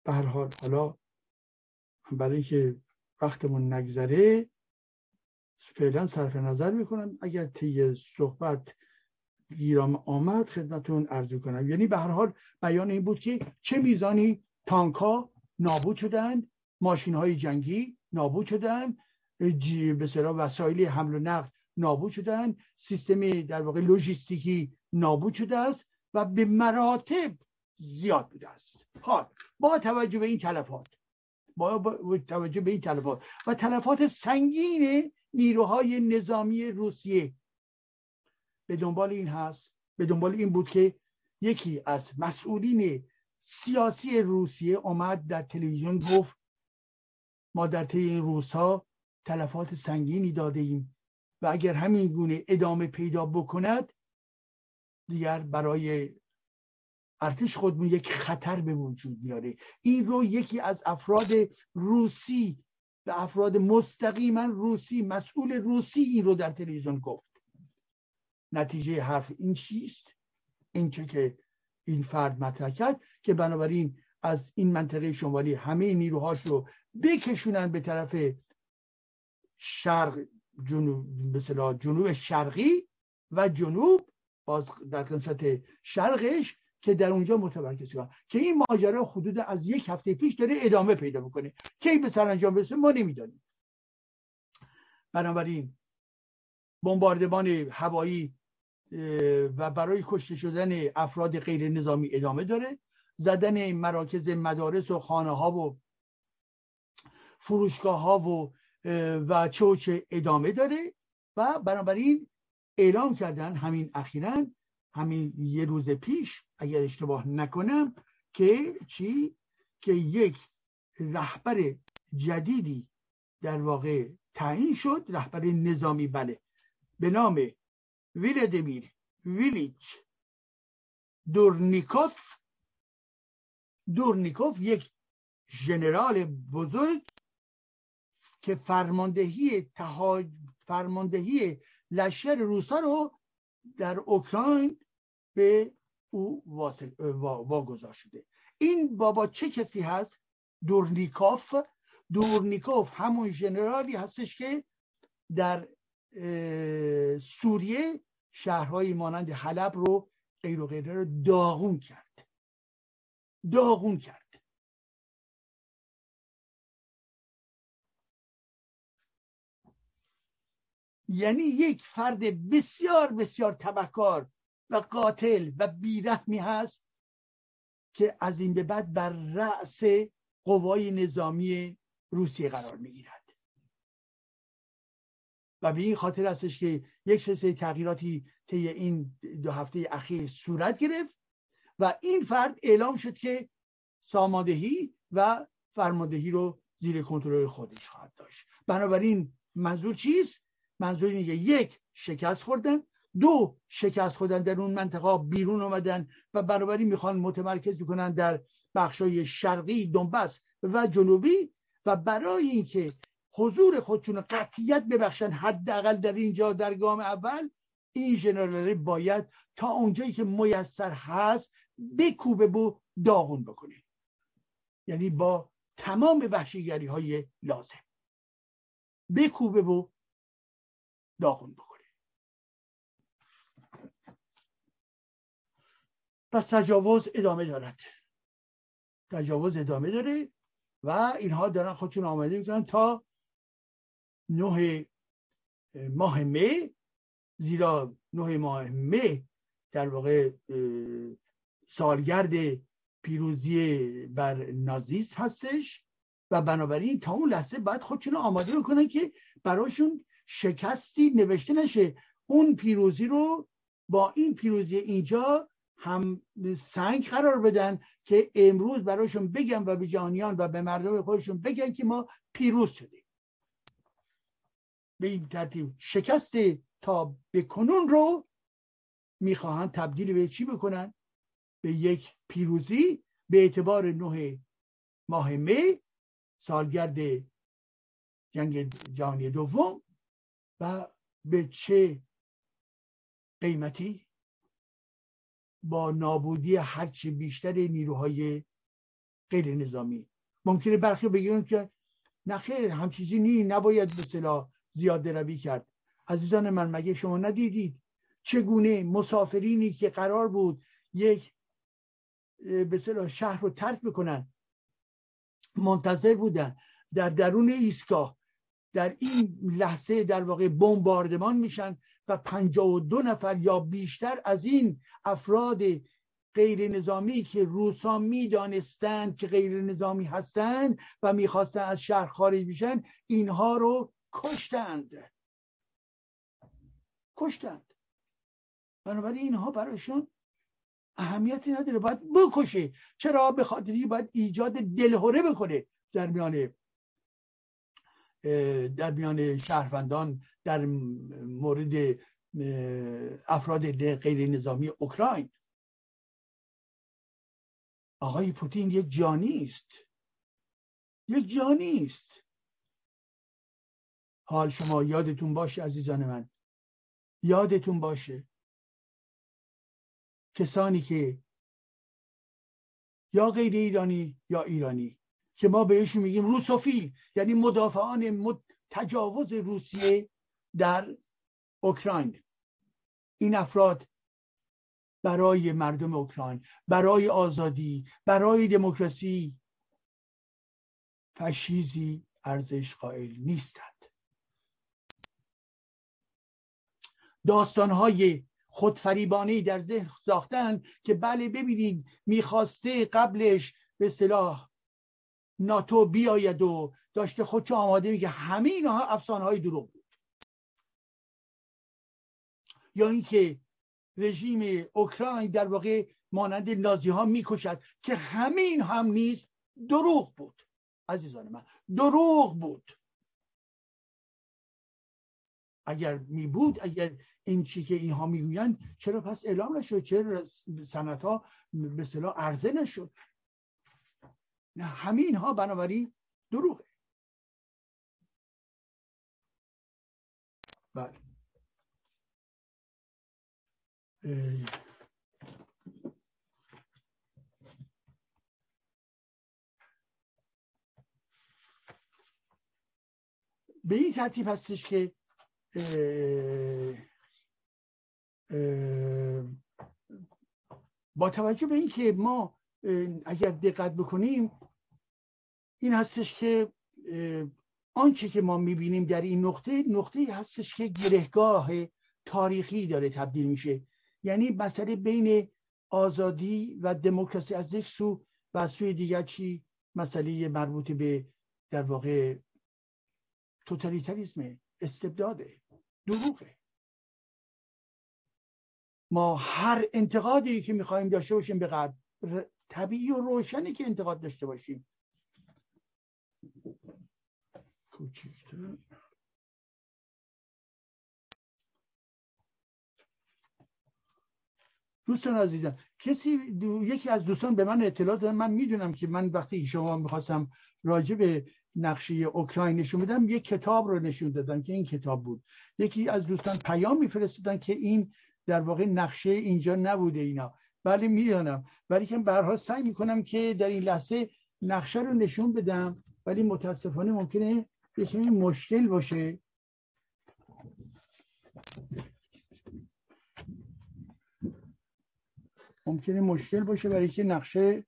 به هر حال حالا برای اینکه وقتمون نگذره فعلا صرف نظر می‌کنم. اگر طی صحبت گیرام آمد خدمتون ارزو کنم یعنی به هر حال بیان این بود که چه میزانی تانکا نابود شدن ماشین های جنگی نابود شدن به وسایل حمل و نقل نابود شدن سیستم در واقع لوجستیکی نابود شده است و به مراتب زیاد بوده است. حال با توجه به این تلفات با, توجه به این تلفات و تلفات سنگین نیروهای نظامی روسیه به دنبال این هست به دنبال این بود که یکی از مسئولین سیاسی روسیه آمد در تلویزیون گفت ما در طی این روزها تلفات سنگینی داده ایم و اگر همین گونه ادامه پیدا بکند دیگر برای ارتش خودمون یک خطر به وجود میاره. این رو یکی از افراد روسی و افراد مستقیما روسی مسئول روسی این رو در تلویزیون گفت. نتیجه حرف این چیست؟ این چه که این فرد مطرح کرد که بنابراین از این منطقه شمالی همه نیروهاش رو بکشونن به طرف شرق جنوب مثلا جنوب شرقی و جنوب باز در قسمت شرقش که در اونجا متمرکز کنن که این ماجرا حدود از یک هفته پیش داره ادامه پیدا می‌کنه. کی به سرانجام برسه ما نمی‌دانیم. بنابراین بمباردمان هوایی و برای کشته شدن افراد غیر نظامی ادامه داره. زدن مراکز مدارس و خانه ها و فروشگاه ها و و چه ادامه داره و بنابراین اعلام کردن همین اخیرا همین یه روز پیش اگر اشتباه نکنم که چی؟ که یک رهبر جدیدی در واقع تعیین شد رهبر نظامی بله. به نام ویلدمیر ویلیچ دورنیکوف دورنیکوف یک ژنرال بزرگ که فرماندهی تهاج... فرماندهی لشکر روسا رو در اوکراین به او واگذار شده. این بابا چه کسی هست؟ دورنیکوف. دورنیکوف همون ژنرالی هستش که در سوریه شهرهایی مانند حلب رو غیر و غیره رو داغون کرد. داغون کرد. یعنی یک فرد بسیار بسیار تبهکار و قاتل و بیرحمی هست که از این به بعد بر رأس قوای نظامی روسیه قرار می‌گیرد. و به این خاطر هستش که یک سلسله تغییراتی طی این دو هفته اخیر صورت گرفت و این فرد اعلام شد که ساماندهی و فرماندهی رو زیر کنترل خودش خواهد داشت. بنابراین منظور چیست؟ منظور اینه که یک شکست خوردن دو شکست خوردن در اون منطقه بیرون آمدن و بنابراین می‌خوان متمرکز بکنن در بخشای شرقی دنبس و جنوبی و برای اینکه حضور خودشون قطعیت ببخشن حداقل در اینجا در گام اول. این ژنرال باید تا اونجایی که میسر هست بکوبه و داغون بکنه. یعنی با تمام وحشیگری های لازم بکوبه و داغون بکنه. پس تجاوز ادامه دارد. تجاوز ادامه داره و اینها دارن خودشون آماده می‌کنن تا نه ماه می زیرا نه ماه می در واقع سالگرد پیروزی بر نازیسم هستش و بنابراین تا اون لحظه باید خودشون آماده بکنن که براشون شکستی نوشته نشه. اون پیروزی رو با این پیروزی اینجا هم سنگ قرار بدن که امروز براشون بگن و به جهانیان و به مردم خودشون بگن که ما پیروز شدیم. به این ترتیب شکست تا به کنون رو می‌خواهند تبدیل به چی بکنن؟ به یک پیروزی به اعتبار نه ماه می سالگرد جنگ جهانی دوم و به چه قیمتی؟ با نابودی هرچی بیشتر نیروهای غیر نظامی. ممکنه برخی بگیرن که نخیر هم چیزی نی نباید به صلاح زیاده روی کرد. عزیزان من مگه شما ندیدید چگونه مسافرینی که قرار بود یک به شهر رو ترک بکنن منتظر بودن در درون ایستگاه در این لحظه در واقع بمباردمان میشن و پنجاه و دو نفر یا بیشتر از این افراد غیر نظامی که روسا می‌دانستند که غیر نظامی هستند و می‌خواستند از شهر خارج بشن اینها رو کشتند. کشتند. بنابراین اینها برایشون اهمیتی نداره. باید بکشه. چرا؟ به خاطری باید ایجاد دلهوره بکنه در میان در میان شهروندان در مورد افراد غیر نظامی اوکراین. آقای پوتین یک جانی است. یک جانی است. حال شما یادتون باشه عزیزان من. یادتون باشه. کسانی که یا غیر ایرانی یا ایرانی که ما بهشون میگیم روسوفیل یعنی مدافعان تجاوز روسیه در اوکراین. این افراد برای مردم اوکراین برای آزادی برای دموکراسی فشیزی ارزش قائل نیستند داستانهای خودفریبانه در ذهن ساختن که بله ببینید می‌خواسته قبلش به صلاح ناتو بیاید و داشته خودشو آماده میگه همه اینها افسانه های دروغ بود. یا اینکه رژیم اوکراین در واقع مانند نازی ها می‌کشد که همین هم نیست دروغ بود. عزیزان من دروغ بود. اگر می بود اگر این چی که اینها می‌گویند چرا پس اعلام نشد؟ چرا سنت ها به صلاح عرضه نشد؟ نه همین ها بنابراین دروغه. بله. به این ترتیب هستش که با توجه به اینکه ما اگر دقت بکنیم این هستش که آنچه که ما می‌بینیم در این نقطه نقطه هستش که گرهگاه تاریخی داره تبدیل میشه. یعنی مسئله بین آزادی و دموکراسی از یک سو و از سوی دیگر چی؟ مسئله مربوط به در واقع توتالیتاریسم استبداده دروغه. ما هر انتقادی که می‌خوایم داشته باشیم به غرب طبیعی و روشنی که انتقاد داشته باشیم. دوستان عزیزم کسی یکی از دوستان به من اطلاع داد من می‌دونم که من وقتی شما می‌خواستم راجع به نقشه اوکراین نشون بدم یک کتاب رو نشون دادن که این کتاب بود. یکی از دوستان پیام میفرستادن که این در واقع نقشه اینجا نبوده اینا. بله می‌دانم. ولی که برها سعی می‌کنم که در این لحظه نقشه رو نشون بدم ولی متاسفانه ممکنه یه مشکل باشه. ممکنه مشکل باشه برای که نقشه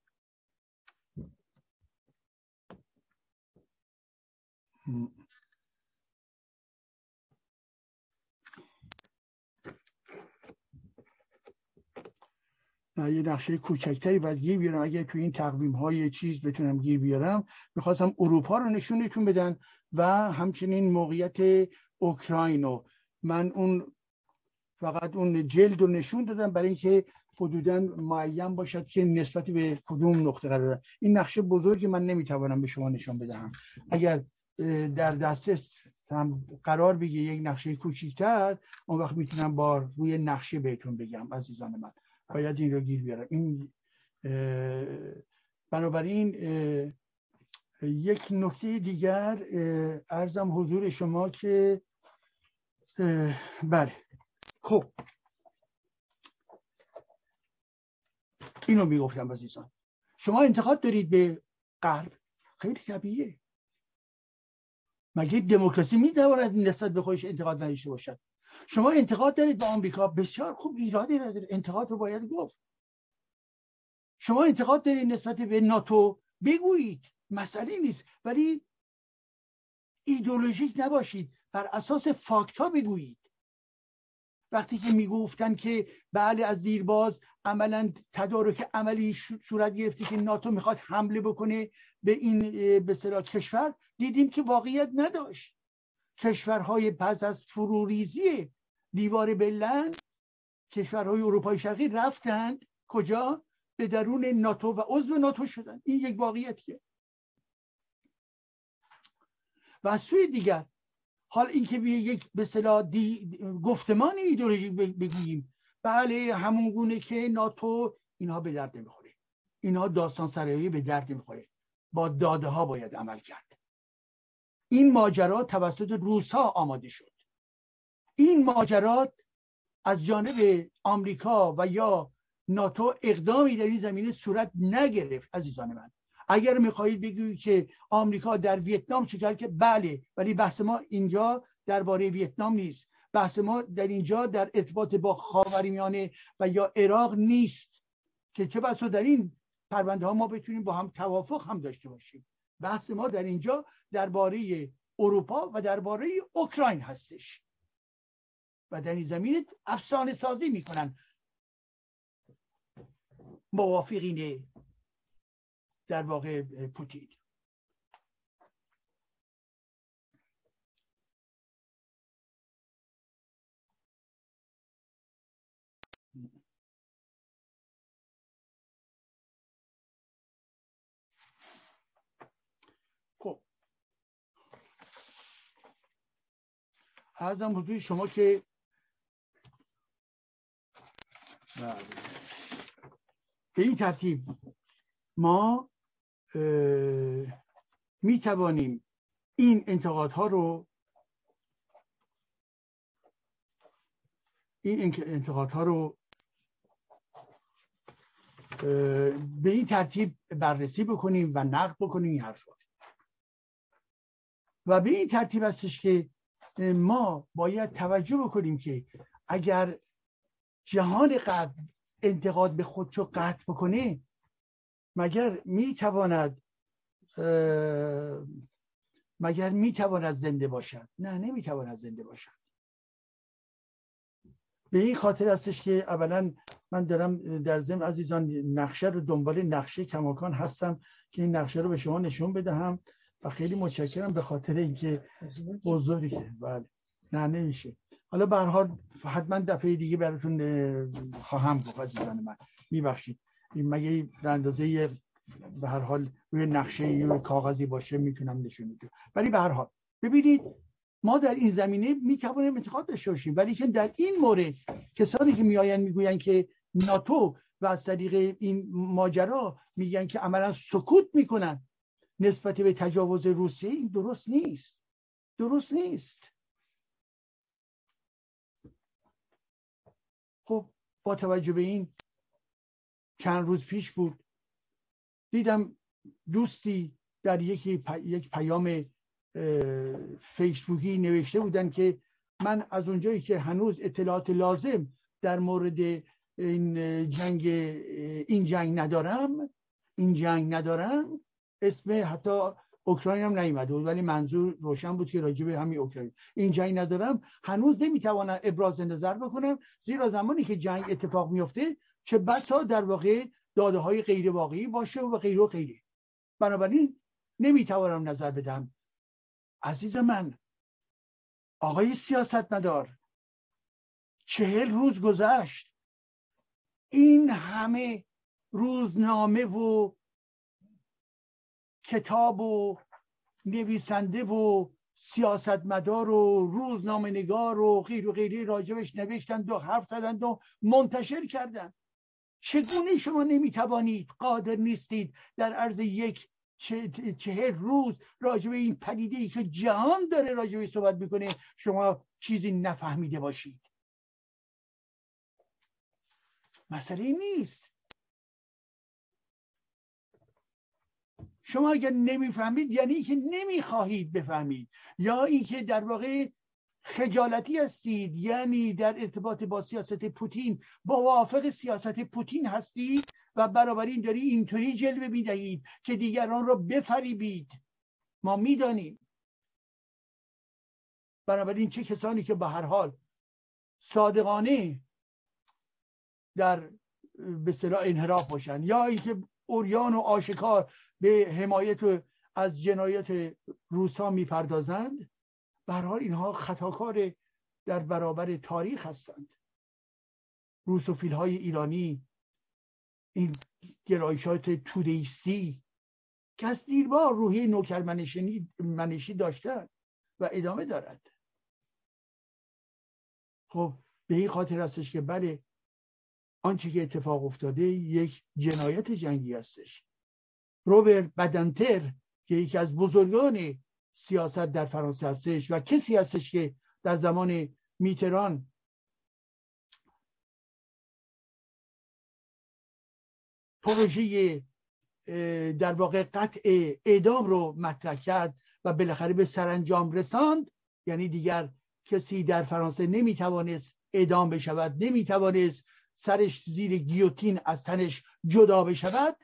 یه نقشه کوچکتری باید گیر بیارم. اگه تو این تقویم های چیز بتونم گیر بیارم می‌خواستم اروپا رو نشونتون بدن و همچنین موقعیت اوکراینو من اون فقط اون جلد رو نشون دادم برای اینکه حدودا معین باشد که نسبت به کدوم نقطه قرار این نقشه بزرگی من نمی‌توانم به شما نشان بدهم. اگر در دسترس هم قرار بگی یک نقشه کوچیکتر اون وقت می‌تونم با روی نقشه بهتون بگم عزیزان من. باید این رو گیر بیارم. این بنابراین یک نکته دیگر ارزم حضور شما که بله. خب. اینو می‌گفتم عزیزان. شما انتقاد دارید به غرب؟ خیلی طبیعیه. مگه دموکراسی می‌تواند نسبت به خودش انتقاد نداشته باشد؟ شما انتقاد دارید به آمریکا؟ بسیار خوب ایرادی نداره. انتقاد رو باید گفت. شما انتقاد دارید نسبت به ناتو؟ بگویید. مسئله نیست. ولی ایدولوژیک نباشید. بر اساس فاکت ها بگویید. وقتی که می‌گفتن که بله از دیرباز عملا تدارک عملی صورت گرفته که ناتو می‌خواد حمله بکنه به این به کشور دیدیم که واقعیت نداشت. کشورهای پس از فروریزی دیوار بلن کشورهای اروپای شرقی رفتند. کجا؟ به درون ناتو و عضو ناتو شدن. این یک واقعیتیه. و از سوی دیگر حال اینکه به یک به دی... گفتمان ایدولوژی بگوییم. بله همون گونه که ناتو اینها به درد نمی‌خوره. اینها داستان سرایی به درد نمی‌خوره. با داده ها باید عمل کرد. این ماجرا توسط روس ها آماده شد. این ماجرات از جانب آمریکا و یا ناتو اقدامی در این زمینه صورت نگرفت عزیزان من. اگر می‌خواهید بگویید که آمریکا در ویتنام چه که بله ولی بحث ما اینجا درباره ویتنام نیست. بحث ما در اینجا در ارتباط با خاورمیانه و یا عراق نیست که چه بسا در این پرونده ها ما بتونیم با هم توافق هم داشته باشیم. بحث ما در اینجا درباره اروپا و درباره اوکراین هستش. و در این زمینه افسانه سازی می‌کنن. موافقین در واقع پوتین خب ارزم حضور شما که. به این ترتیب ما می توانیم این انتقادها رو این انتقادها رو به این ترتیب بررسی بکنیم و نقد بکنیم این حرفا و به این ترتیب هستش که ما باید توجه بکنیم که اگر جهان قبل انتقاد به خودشو قطع بکنه مگر می‌تواند مگر می‌تواند زنده باشد؟ نه نمی‌تواند زنده باشد. به این خاطر هستش که اولا من دارم در ضمن عزیزان نقشه رو دنبال نقشه کماکان هستم که این نقشه رو به شما نشون بدهم. و خیلی متشکرم به خاطر اینکه بزرگه. بله. نه نمیشه. حالا به حال حتما دفعه دیگه براتون خواهم گفت عزیزان من. میبخشید. این مگه به اندازه به هر حال روی نقشه روی کاغذی باشه می‌تونم نشون میدم ولی به هر حال ببینید ما در این زمینه می‌توانیم انتخاب داشته باشیم. ولی که در این مورد کسانی که میآیند می‌گویند که ناتو و از طریق این ماجرا میگن که عملا سکوت می‌کنن نسبت به تجاوز روسیه این درست نیست. درست نیست. خب با توجه به این چند روز پیش بود. دیدم دوستی در یکی یک پیام فیسبوکی نوشته بودن که من از اونجایی که هنوز اطلاعات لازم در مورد این جنگ این جنگ ندارم این جنگ ندارم اسم حتی اوکراین هم نیومده بود ولی منظور روشن بود که راجع به همین اوکراین. این جنگ ندارم. هنوز نمی‌توانم ابراز نظر بکنم زیرا زمانی که جنگ اتفاق میفته چه بسا در واقع داده های غیر واقعی باشه و غیر و غیره. بنابراین نمی‌توانم نظر بدم. عزیز من آقای سیاست مدار چهل روز گذشت. این همه روزنامه و کتاب و نویسنده و سیاستمدار و روزنامه نگار و غیر و غیری راجبش نوشتند و حرف زدند و منتشر کردند. چگونه شما نمی‌توانید قادر نیستید در عرض یک چهر روز راجب این پدیده ای که جهان داره راجبه صحبت می‌کنه شما چیزی نفهمیده باشید. مسئله نیست. شما اگر نمی‌فهمید یعنی که نمی‌خواهید بفهمید یا اینکه در واقع خجالتی هستید یعنی در ارتباط با سیاست پوتین با وافق سیاست پوتین هستید و این داری اینطوری جلوه می‌دهید که دیگران را بفریبید. ما می‌دانیم. بنابراین چه کسانی که به هر حال صادقانه در به صلاح انحراف باشن یا اینکه اوریان و آشکار به حمایت از جنایت روسا می‌پردازند. به اینها خطاکار در برابر تاریخ هستند. روسوفیل های ایرانی این گرایشات تودیستی که از دیربار روحی نوکر منشی داشتن و ادامه دارد. خب به این خاطر هستش که بله آنچه که اتفاق افتاده یک جنایت جنگی هستش. روبرت بدنتر که یکی از بزرگان سیاست در فرانسه هستش و کسی هستش که در زمان میتران پروژه در واقع قطع اعدام رو مطرح کرد و بالاخره به سرانجام رساند. یعنی دیگر کسی در فرانسه نمی‌توانست اعدام بشود نمی‌توانست سرش زیر گیوتین از تنش جدا بشود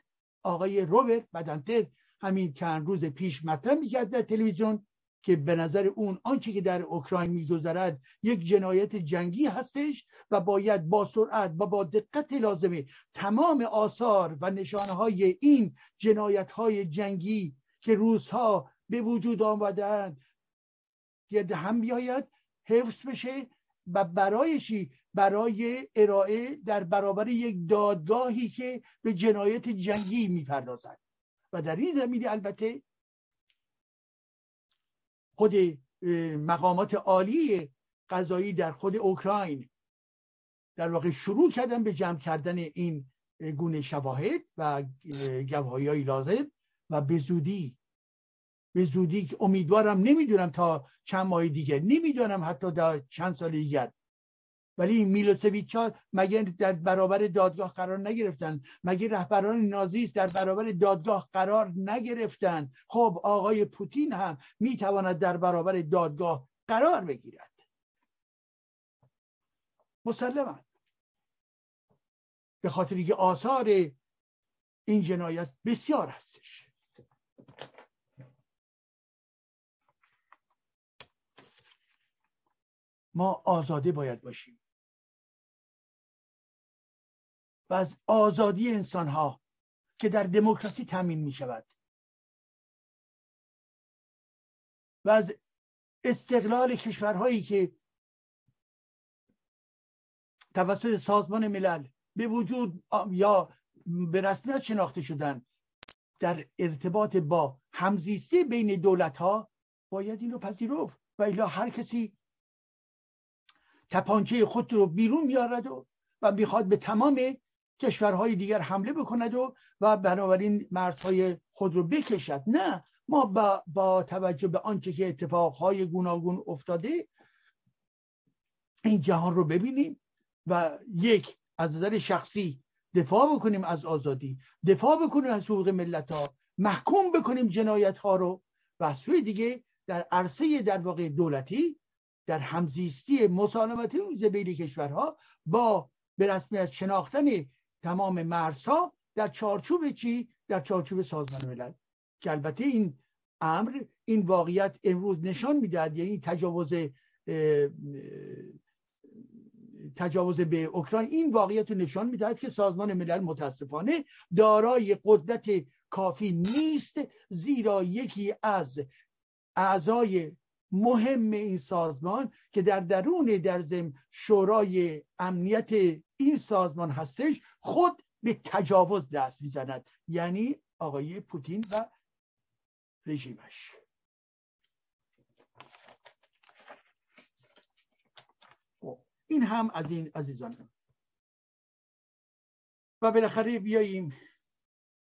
آقای روبرت بدنتر همین چند روز پیش مطرح می‌کرد در تلویزیون که به نظر اون آنچه که در اوکراین میگذرد یک جنایت جنگی هستش و باید با سرعت و با دقت لازمه تمام آثار و نشانه های این جنایت های جنگی که روزها به وجود آمدن گرد هم بیاید حفظ بشه و برایشی برای ارائه در برابر یک دادگاهی که به جنایت جنگی می‌پردازد. و در این زمینه البته خود مقامات عالی قضایی در خود اوکراین در واقع شروع کردن به جمع کردن این گونه شواهد و گواهی های لازم و به زودی به زودی امیدوارم نمی‌دونم تا چند ماه دیگه نمی‌دونم حتی در چند سال دیگر ولی میلوسویچ ها مگه در برابر دادگاه قرار نگرفتن؟ مگه رهبران نازیست در برابر دادگاه قرار نگرفتن؟ خب آقای پوتین هم می‌تواند در برابر دادگاه قرار بگیرد. مسلما. به خاطر که آثار این جنایت بسیار هستش. ما آزاده باید باشیم. و از آزادی انسان ها که در دموکراسی تامین می شود و از استقلال کشورهایی که توسط سازمان ملل به وجود یا به رسمیت شناخته شدن در ارتباط با همزیستی بین دولت ها باید این رو پذیرفت و الا هر کسی تپانچه خود رو بیرون میارد و و می‌خواد به تمام کشورهای دیگر حمله بکند و و بنابراین مرزهای خود رو بکشد. نه ما با, با توجه به آنچه که اتفاقهای گوناگون افتاده این جهان رو ببینیم و یک از نظر شخصی دفاع بکنیم از آزادی دفاع بکنیم از حقوق ملت ها محکوم بکنیم جنایت ها رو و سوی دیگه در عرصه در واقع دولتی در همزیستی مسالمتی بین کشورها با به رسمیت شناختن تمام مرزها در چارچوب چی؟ در چارچوب سازمان ملل. که البته این امر این واقعیت امروز نشان می‌دهد یعنی تجاوز تجاوز به اوکراین این واقعیت رو نشان می‌دهد که سازمان ملل متاسفانه دارای قدرت کافی نیست زیرا یکی از اعضای مهم این سازمان که در درون در زم شورای امنیت این سازمان هستش خود به تجاوز دست می‌زند. یعنی آقای پوتین و رژیمش. خب، این هم از این عزیزان. و بالاخره بیاییم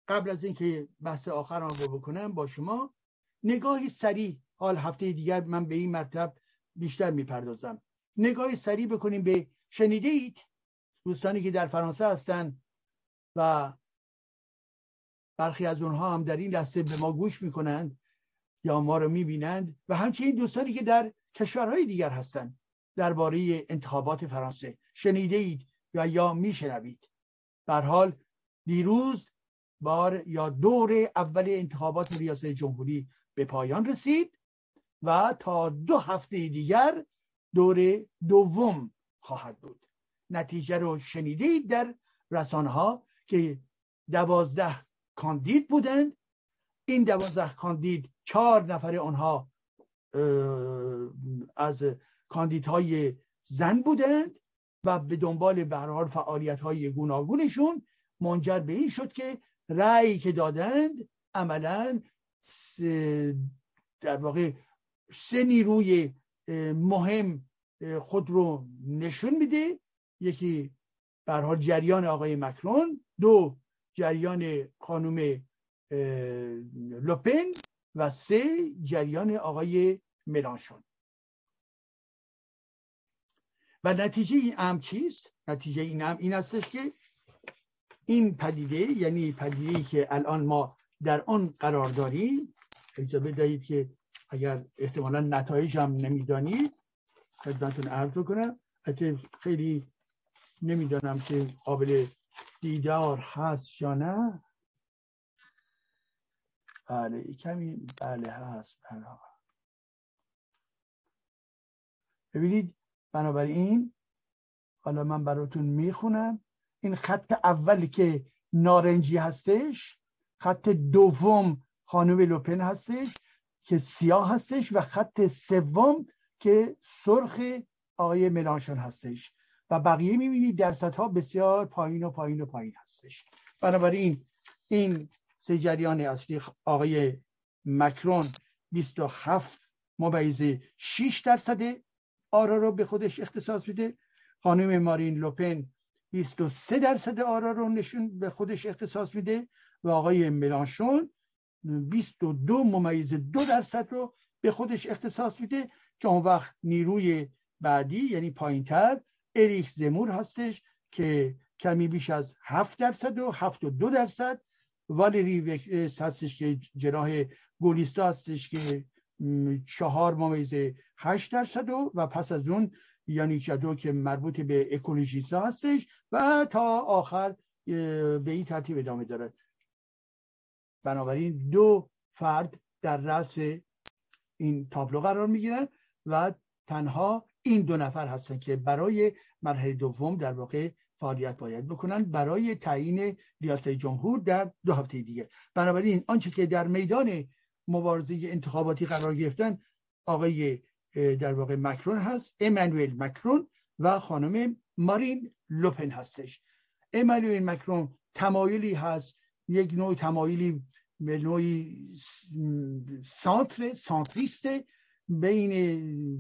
قبل از اینکه بحث آخرم رو بکنم با شما نگاهی سریع حال هفته دیگر من به این مطلب بیشتر می‌پردازم. نگاهی سریع بکنیم به شنیده اید دوستانی که در فرانسه هستن و برخی از اونها هم در این لحظه به ما گوش می‌کنند یا ما رو می‌بینند و همچنین دوستانی که در کشورهای دیگر هستند درباره انتخابات فرانسه. شنیده اید یا یا میشنوید. در حال دیروز بار یا دور اول انتخابات ریاست جمهوری به پایان رسید. و تا دو هفته دیگر دور دوم خواهد بود. نتیجه رو شنیدید در رسانه ها که دوازده کاندید بودند. این دوازده کاندید چهار نفر آنها از کاندیدهای زن بودند و به دنبال به حال فعالیت های گوناگونشون منجر به این شد که رأی که دادند عملا در واقع سه نیروی مهم خود رو نشون میده یکی برحال جریان آقای مکرون دو جریان خانوم لوپن و سه جریان آقای ملانشون و نتیجه این ام چیست؟ نتیجه این ام این هستش که این پدیده یعنی پدیده که الان ما در آن قرار داریم اجازه بدهید که اگر احتمالا نتایج هم نمی‌دانید خدمتتون عرض کنم حتی خیلی نمی‌دانم که قابل دیدار هست یا نه. بله کمی بله هست. بله. ببینید بنابراین حالا من براتون می‌خونم. این خط اولی که نارنجی هستش خط دوم خانم لوپن هستش. که سیاه هستش و خط سوم که سرخ آقای ملانشون هستش. و بقیه می‌بینید درصدها بسیار پایین و پایین و پایین هستش. بنابراین این سه جریان اصلی آقای مکرون 27 ممیز 6 درصد آرا رو به خودش اختصاص میده. خانم مارین لوپن 23 درصد آرا رو نشون به خودش اختصاص میده. و آقای ملانشون 22 ممیز دو درصد رو به خودش اختصاص میده که اون وقت نیروی بعدی یعنی پایینتر اریک زمور هستش که کمی بیش از 7 درصد و 7 و دو درصد. والری هستش که جناح گولیستا هستش که چهار ممیز هشت درصد و, و پس از اون یعنی جدو که مربوط به اکولوژیستا هستش و تا آخر به این ترتیب ادامه دارد. بنابراین دو فرد در رأس این تابلو قرار می‌گیرن و تنها این دو نفر هستن که برای مرحله دوم در واقع فعالیت باید بکنن برای تعیین ریاست جمهور در دو هفته دیگه. بنابراین آنچه که در میدان مبارزه انتخاباتی قرار گرفتن آقای در واقع مکرون هست امانوئل مکرون و خانم مارین لوپن هستش. امانوئل مکرون تمایلی هست یک نوع تمایلی به نوعی سانتر سانتریسته بین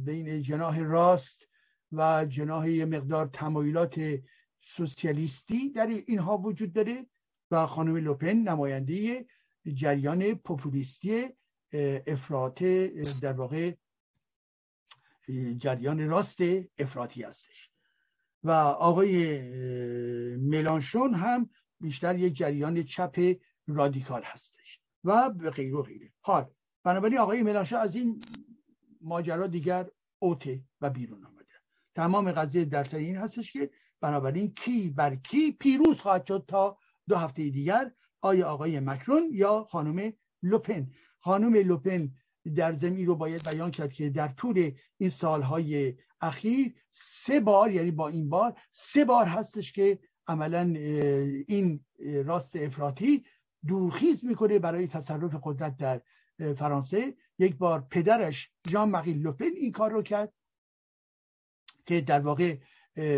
بین جناح راست و جناح مقدار تمایلات سوسیالیستی در اینها وجود داره و خانم لوپن نماینده جریان پوپولیستی افراط در واقع جریان راست افراطی هستش. و آقای ملانشون هم بیشتر یک جریان چپ رادیکال هستش و به غیر و غیره. حال بنابراین آقای ملانشون از این ماجرا دیگر اوته و بیرون آمده. تمام قضیه در این هستش که بنابراین کی بر کی پیروز خواهد شد تا دو هفته دیگر آیا آقای مکرون یا خانم لوپن. خانم لوپن در زمین رو باید بیان کرد که در طول این سالهای اخیر سه بار یعنی با این بار سه بار هستش که عملا این راست افراطی دورخیز می‌کنه برای تصرف قدرت در فرانسه. یک بار پدرش ژان مقیل لوپن این کار رو کرد که در واقع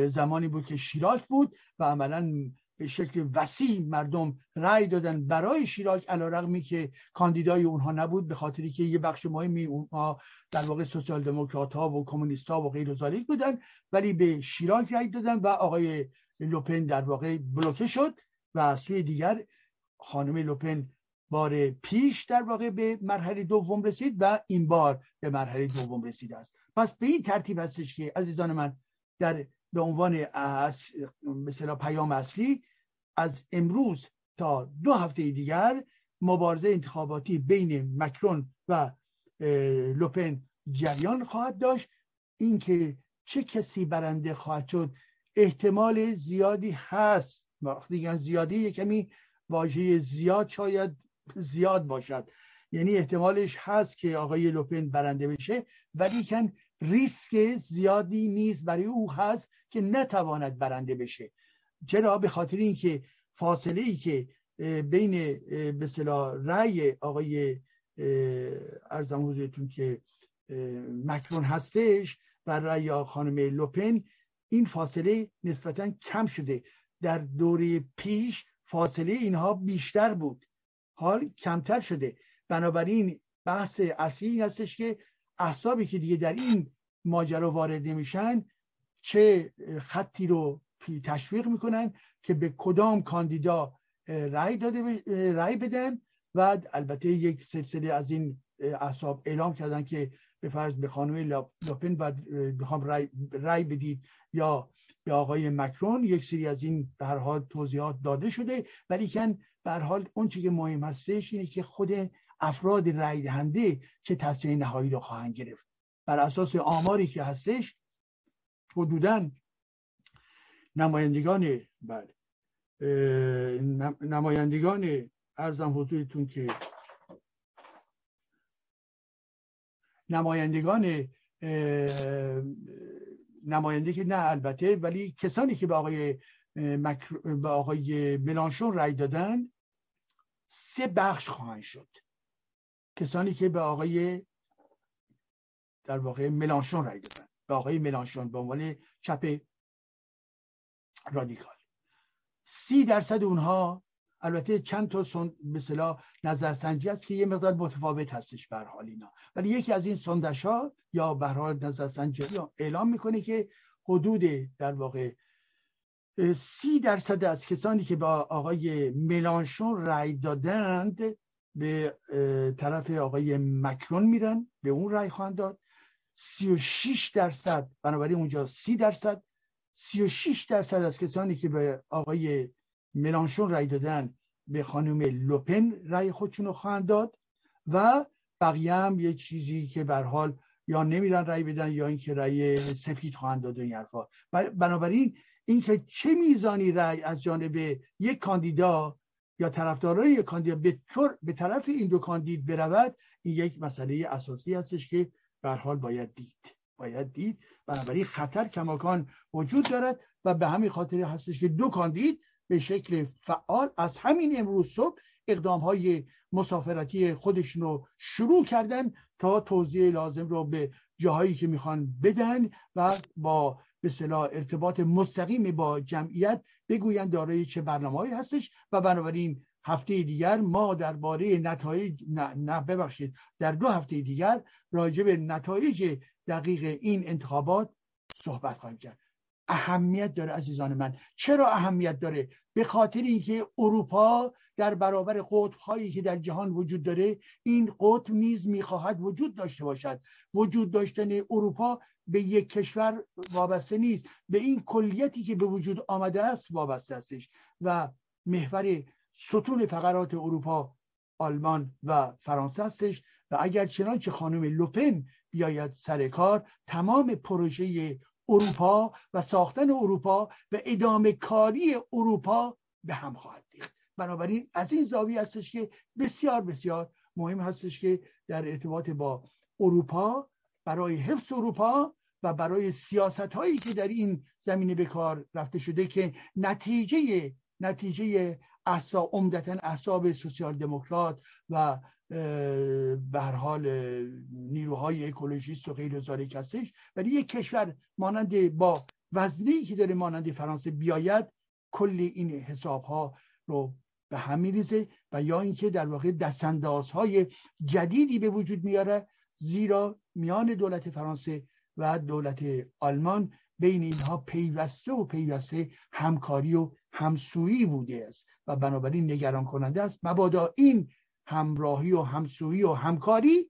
زمانی بود که شیراک بود و عملا به شکل وسیع مردم رأی دادن برای شیراک علا رقمی که کاندیدای اونها نبود به خاطری که یه بخش مهمی اونها در واقع سوسیال دموکرات ها و کمونیست ها و غیر ذالک بودن ولی به شیراک رأی دادن و آقای لوپن در واقع بلوکه شد و سوی دیگر خانم لوپن بار پیش در واقع به مرحله دوم رسید و این بار به مرحله دوم رسیده است. پس به این ترتیب هستش که عزیزان من در به عنوان مثلا پیام اصلی از امروز تا دو هفته دیگر مبارزه انتخاباتی بین مکرون و لوپن جریان خواهد داشت. اینکه چه کسی برنده خواهد شد احتمال زیادی هست. وقتی زیادی کمی واژه زیاد شاید زیاد باشد. یعنی احتمالش هست که آقای لوپن برنده بشه ولی کن ریسک زیادی نیست برای او هست که نتواند برنده بشه. چرا؟ به خاطر اینکه فاصله ای که بین به رأی آقای ارزم حضورتون که مکرون هستش و رأی خانم لوپن این فاصله نسبتا کم شده. در دوره پیش فاصله اینها بیشتر بود. حال کمتر شده. بنابراین بحث اصلی این هستش که احسابی که دیگه در این ماجرا وارد نمیشن چه خطی رو تشویق می‌کنن که به کدام کاندیدا رأی داده رأی بدن و البته یک سلسله از این احساب اعلام کردن که به فرض به خانم لاپن و رأی, رأی بدید یا به آقای مکرون یک سری از این به حال توضیحات داده شده ولی کن به حال اون که مهم هستش اینه که خود افراد رأی دهنده چه تصمیم نهایی رو خواهند گرفت. بر اساس آماری که هستش حدودا نمایندگان بله نمایندگان ارزم حضورتون که نمایندگان نماینده که نه البته ولی کسانی که به آقای مکر... به آقای ملانشون رأی دادن سه بخش خواهند شد. کسانی که به آقای در واقع ملانشون رای دادن. به آقای ملانشون به عنوان چپ رادیکال. سی درصد اونها البته چند تا سن... مثلا نظرسنجی هست که یه مقدار متفاوت هستش بر حال اینا. ولی یکی از این سندش ها یا به حال نظرسنجی اعلام می‌کنه که حدود در واقع سی درصد از کسانی که با آقای ملانشون رای دادند به طرف آقای مکرون میرن به اون رای خواهند داد. 36 درصد بنابراین اونجا 30 درصد 36 درصد از کسانی که به آقای ملانشون رای دادن به خانم لوپن رای خودشون رو خواهند داد و بقیه هم یه چیزی که بر حال یا نمیرن رای بدن یا اینکه رای سفید خواهند داد این حرفا. بنابراین اینکه چه میزانی رای از جانب یک کاندیدا یا طرفداران یک کاندیدا به, به طرف این دو کاندید برود این یک مسئله اساسی هستش که به حال باید دید. باید دید. بنابراین خطر کماکان وجود دارد و به همین خاطر هستش که دو کاندید به شکل فعال از همین امروز صبح اقدام های مسافرتی خودشون رو شروع کردن تا توضیح لازم رو به جاهایی که می‌خوان بدن و با به صلاح ارتباط مستقیم با جمعیت بگویند دارای چه برنامه‌ای هستش و بنابراین هفته دیگر ما درباره نتایج نه, نه ببخشید در دو هفته دیگر راجع به نتایج دقیق این انتخابات صحبت خواهیم کرد. اهمیت داره عزیزان من. چرا اهمیت داره؟ به خاطر اینکه اروپا در برابر قطب هایی که در جهان وجود داره این قطب نیز می‌خواهد وجود داشته باشد. وجود داشتن اروپا به یک کشور وابسته نیست. به این کلیتی که به وجود آمده است وابسته استش و محور ستون فقرات اروپا آلمان و فرانسه هستش. و اگر چنانچه خانم لوپن بیاید سر کار تمام پروژه اروپا و ساختن اروپا و ادامه کاری اروپا به هم خواهد ریخت. بنابراین از این زاویه هستش که بسیار بسیار مهم هستش که در ارتباط با اروپا برای حفظ اروپا و برای سیاست هایی که در این زمینه به کار رفته شده که نتیجه نتیجه احسا عمدتا احساب سوسیال دموکرات و به حال نیروهای اکولوژیست و غیر ذالک هستش. ولی یک کشور مانند با وزنی که داره مانند فرانسه بیاید کل این حساب ها رو به هم میریزه و یا اینکه در واقع های جدیدی به وجود میاره زیرا میان دولت فرانسه و دولت آلمان بین اینها پیوسته و پیوسته همکاری و همسویی بوده است و بنابراین نگران کننده است. مبادا این همراهی و همسویی و همکاری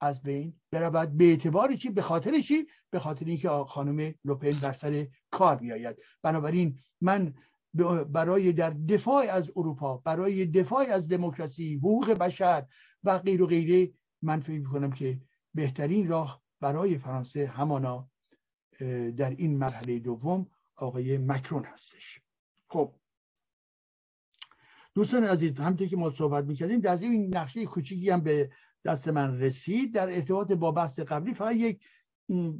از بین برود. به اعتبار چی؟ به خاطر چی؟ به خاطر اینکه خانم لوپن بر سر کار بیاید. بنابراین من برای در دفاع از اروپا برای دفاع از دموکراسی حقوق بشر و غیر و غیره من فکر می‌کنم که بهترین راه برای فرانسه همانا در این مرحله دوم آقای مکرون هستش. خب. دوستان عزیز همونطور که ما صحبت می‌کردیم در این نقشه کوچیکی هم به دست من رسید. در ارتباط با بحث قبلی فقط یک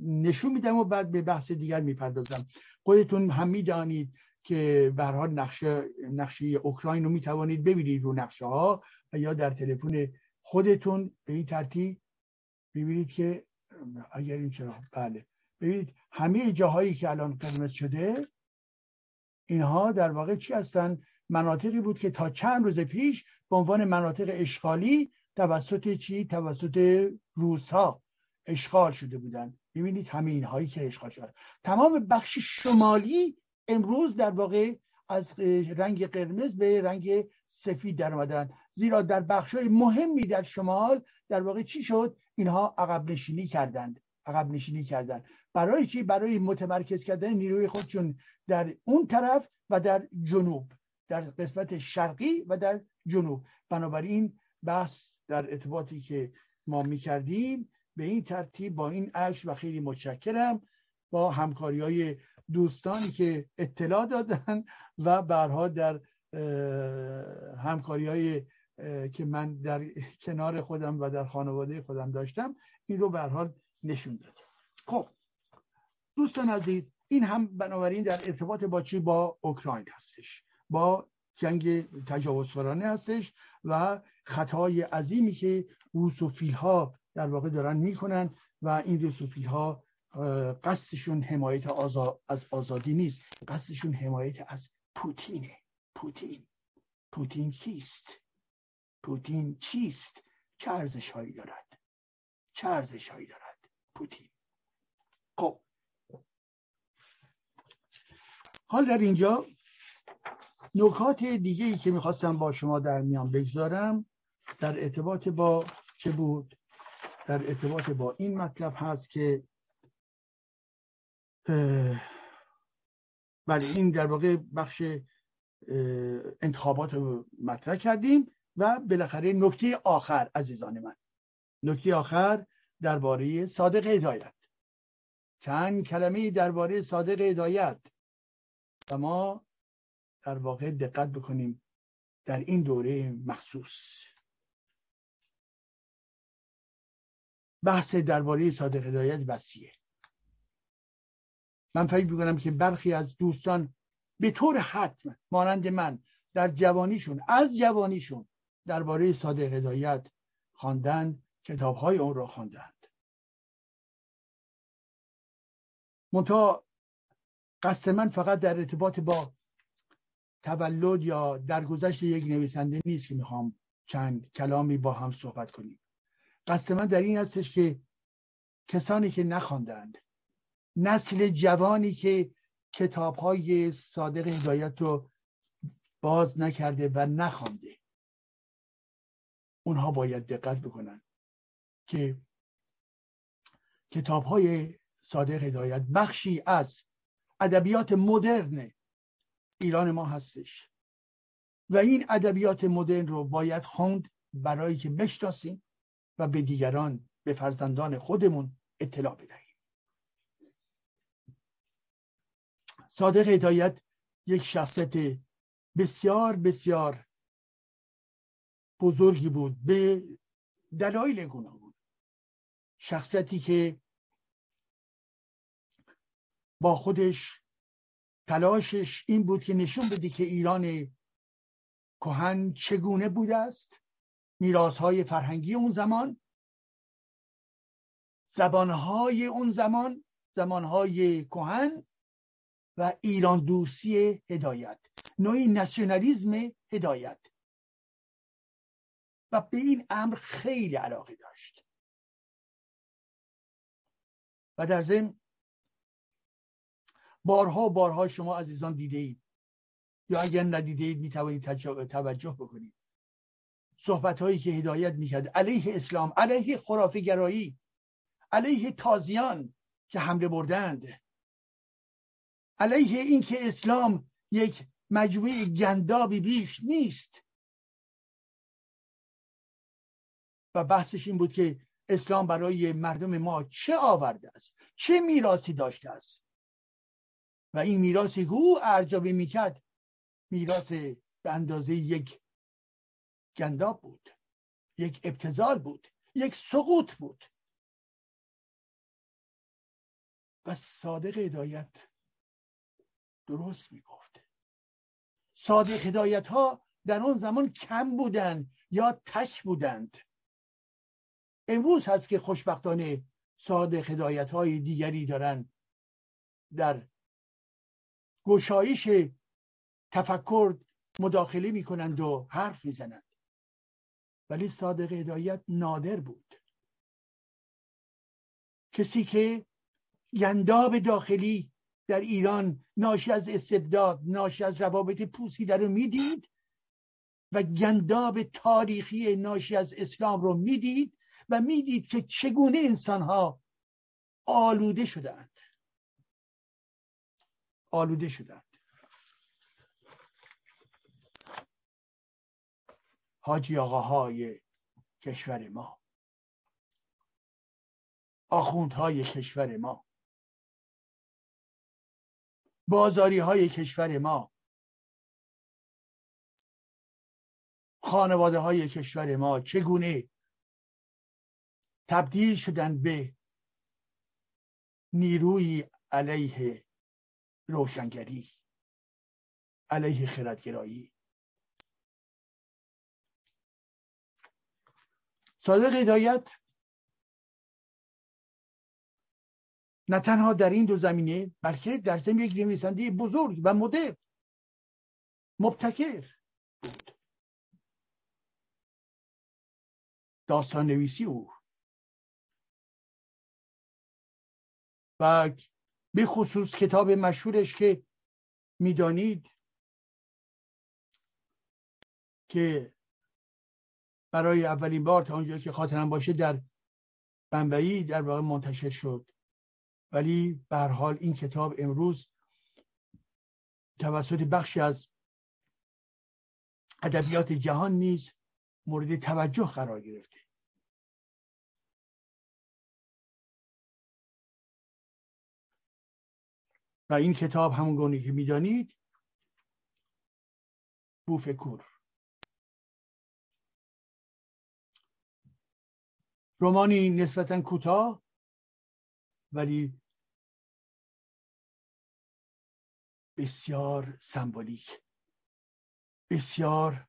نشون میدم و بعد به بحث دیگر می‌پردازم. خودتون هم می‌دانید که به حال نقشه نقشه اوکراین رو می‌توانید ببینید رو نقشه ها یا در تلفن خودتون. به این ترتیب ببینید که اگر این چرا بله. ببینید همه جاهایی که الان قرمز شده اینها در واقع چی هستن؟ مناطقی بود که تا چند روز پیش به عنوان مناطق اشغالی توسط چی؟ توسط روس ها اشغال شده بودن ببینید همین هایی که اشغال شده. تمام بخش شمالی امروز در واقع از رنگ قرمز به رنگ سفید در آمدن زیرا در بخش های مهمی در شمال در واقع چی شد؟ اینها عقب نشینی کردند. عقب نشینی کردند. برای چی؟ برای متمرکز کردن نیروی خودشون در اون طرف و در جنوب. در قسمت شرقی و در جنوب. بنابراین بحث در ارتباطی که ما می کردیم به این ترتیب با این عکس و خیلی متشکرم با همکاری های دوستانی که اطلاع دادن و برها در همکاری های که من در کنار خودم و در خانواده خودم داشتم این رو حال نشون داد خب دوستان عزیز این هم بنابراین در ارتباط با چی؟ با اوکراین هستش. با جنگ تجاوزکارانه هستش و خطای عظیمی که روسوفیل ها در واقع دارن می‌کنن و این روسوفیل ها قصدشون حمایت از آزادی نیست. قصدشون حمایت از پوتینه. پوتین. پوتین کیست؟ پوتین چیست؟ چه ارزش هایی دارد؟ چه ارزش هایی دارد پوتین؟ خب. حال در اینجا نکات دیگه ای که می‌خواستم با شما در میان بگذارم در ارتباط با چه بود؟ در ارتباط با این مطلب هست که بله این در واقع بخش انتخابات رو مطرح کردیم و بالاخره نکته آخر عزیزان من. نکته آخر درباره صادق هدایت. چند کلمه درباره صادق هدایت. و ما در واقع دقت بکنیم در این دوره مخصوص. بحث درباره صادق هدایت وسیعه. من فکر می‌کنم که برخی از دوستان به طور حتم مانند من در جوانیشون از جوانیشون درباره صادق هدایت خواندن کتاب های اون را خواندند. منتها قصد من فقط در ارتباط با تولد یا درگذشت یک نویسنده نیست که می‌خوام چند کلامی با هم صحبت کنیم. قصد من در این هستش که کسانی که نخواندند نسل جوانی که کتاب های صادق هدایت رو باز نکرده و نخوانده اونها باید دقت بکنن که کتاب های صادق هدایت بخشی از ادبیات مدرن ایران ما هستش. و این ادبیات مدرن رو باید خوند برای که بشناسیم و به دیگران به فرزندان خودمون اطلاع بدهیم. صادق هدایت یک شخصیت بسیار بسیار بزرگی بود. به دلایل گوناگون. شخصیتی که با خودش تلاشش این بود که نشون بده که ایران کهن چگونه بوده است. میراث های فرهنگی اون زمان زبانهای اون زمان زمانهای کهن و ایران دوستی هدایت نوعی ناسیونالیزم هدایت. و به این امر خیلی علاقه داشت. و در ضمن بارها بارها شما عزیزان دیده اید یا اگر ندیده اید می توانید توجه بکنید. صحبت هایی که هدایت می‌کرد علیه اسلام علیه خرافه گرایی علیه تازیان که حمله بردند علیه اینکه اسلام یک مجموعه گندابی بیش نیست. و بحثش این بود که اسلام برای مردم ما چه آورده است؟ چه میراثی داشته است؟ و این میراثی که او ارجابی می‌کرد. میراث به اندازه یک گنداب بود یک ابتزال بود یک سقوط بود. و صادق هدایت درست می‌گفت. صادق هدایت ها در اون زمان کم بودند یا تک بودند. امروز هست که خوشبختانه صادق هدایت های دیگری دارن در گشایش تفکر مداخله می‌کنند و حرف می‌زنند. ولی صادق هدایت نادر بود. کسی که گنداب داخلی در ایران ناشی از استبداد ناشی از روابط پوسیده رو می‌دید و گنداب تاریخی ناشی از اسلام رو می‌دید و می‌دید که چگونه انسانها آلوده شدند آلوده شدند. حاجی آقاهای کشور ما. آخوندهای کشور ما. بازاری های کشور ما. خانواده های کشور ما چگونه تبدیل شدن به نیروی علیه روشنگری علیه خردگرایی. صادق هدایت نه تنها در این دو زمینه بلکه در ضمن یک نویسنده بزرگ و مدرن مبتکر بود. داستان نویسی او. و به خصوص کتاب مشهورش که می‌دانید که برای اولین بار تا اونجا که خاطرم باشه در بنبعی در واقع منتشر شد. ولی به حال این کتاب امروز توسط بخشی از ادبیات جهان نیز مورد توجه قرار گرفته. و این کتاب همون گونه که می‌دانید بوفکور رومانی نسبتا کوتاه ولی بسیار سمبولیک. بسیار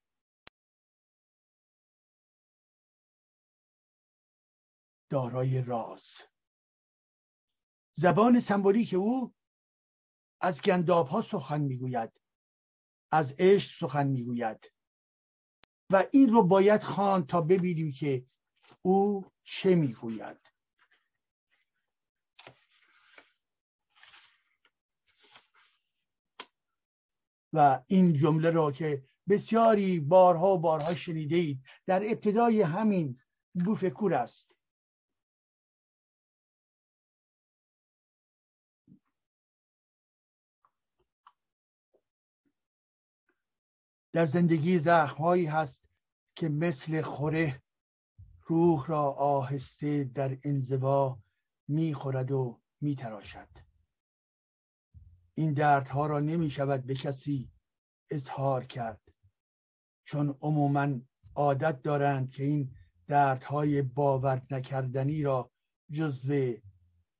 دارای راز. زبان سمبولیک او از گنداب ها سخن می‌گوید. از عشق سخن می‌گوید. و این رو باید خوان تا ببینیم که او چه می‌گوید. و این جمله را که بسیاری بارها و بارها شنیده اید در ابتدای همین بوفکور است. در زندگی زخمهایی هست که مثل خوره روح را آهسته در انزوا می‌خورد و میتراشد. این دردها را نمی شود به کسی اظهار کرد. چون عموما عادت دارند که این دردهای باور نکردنی را جزو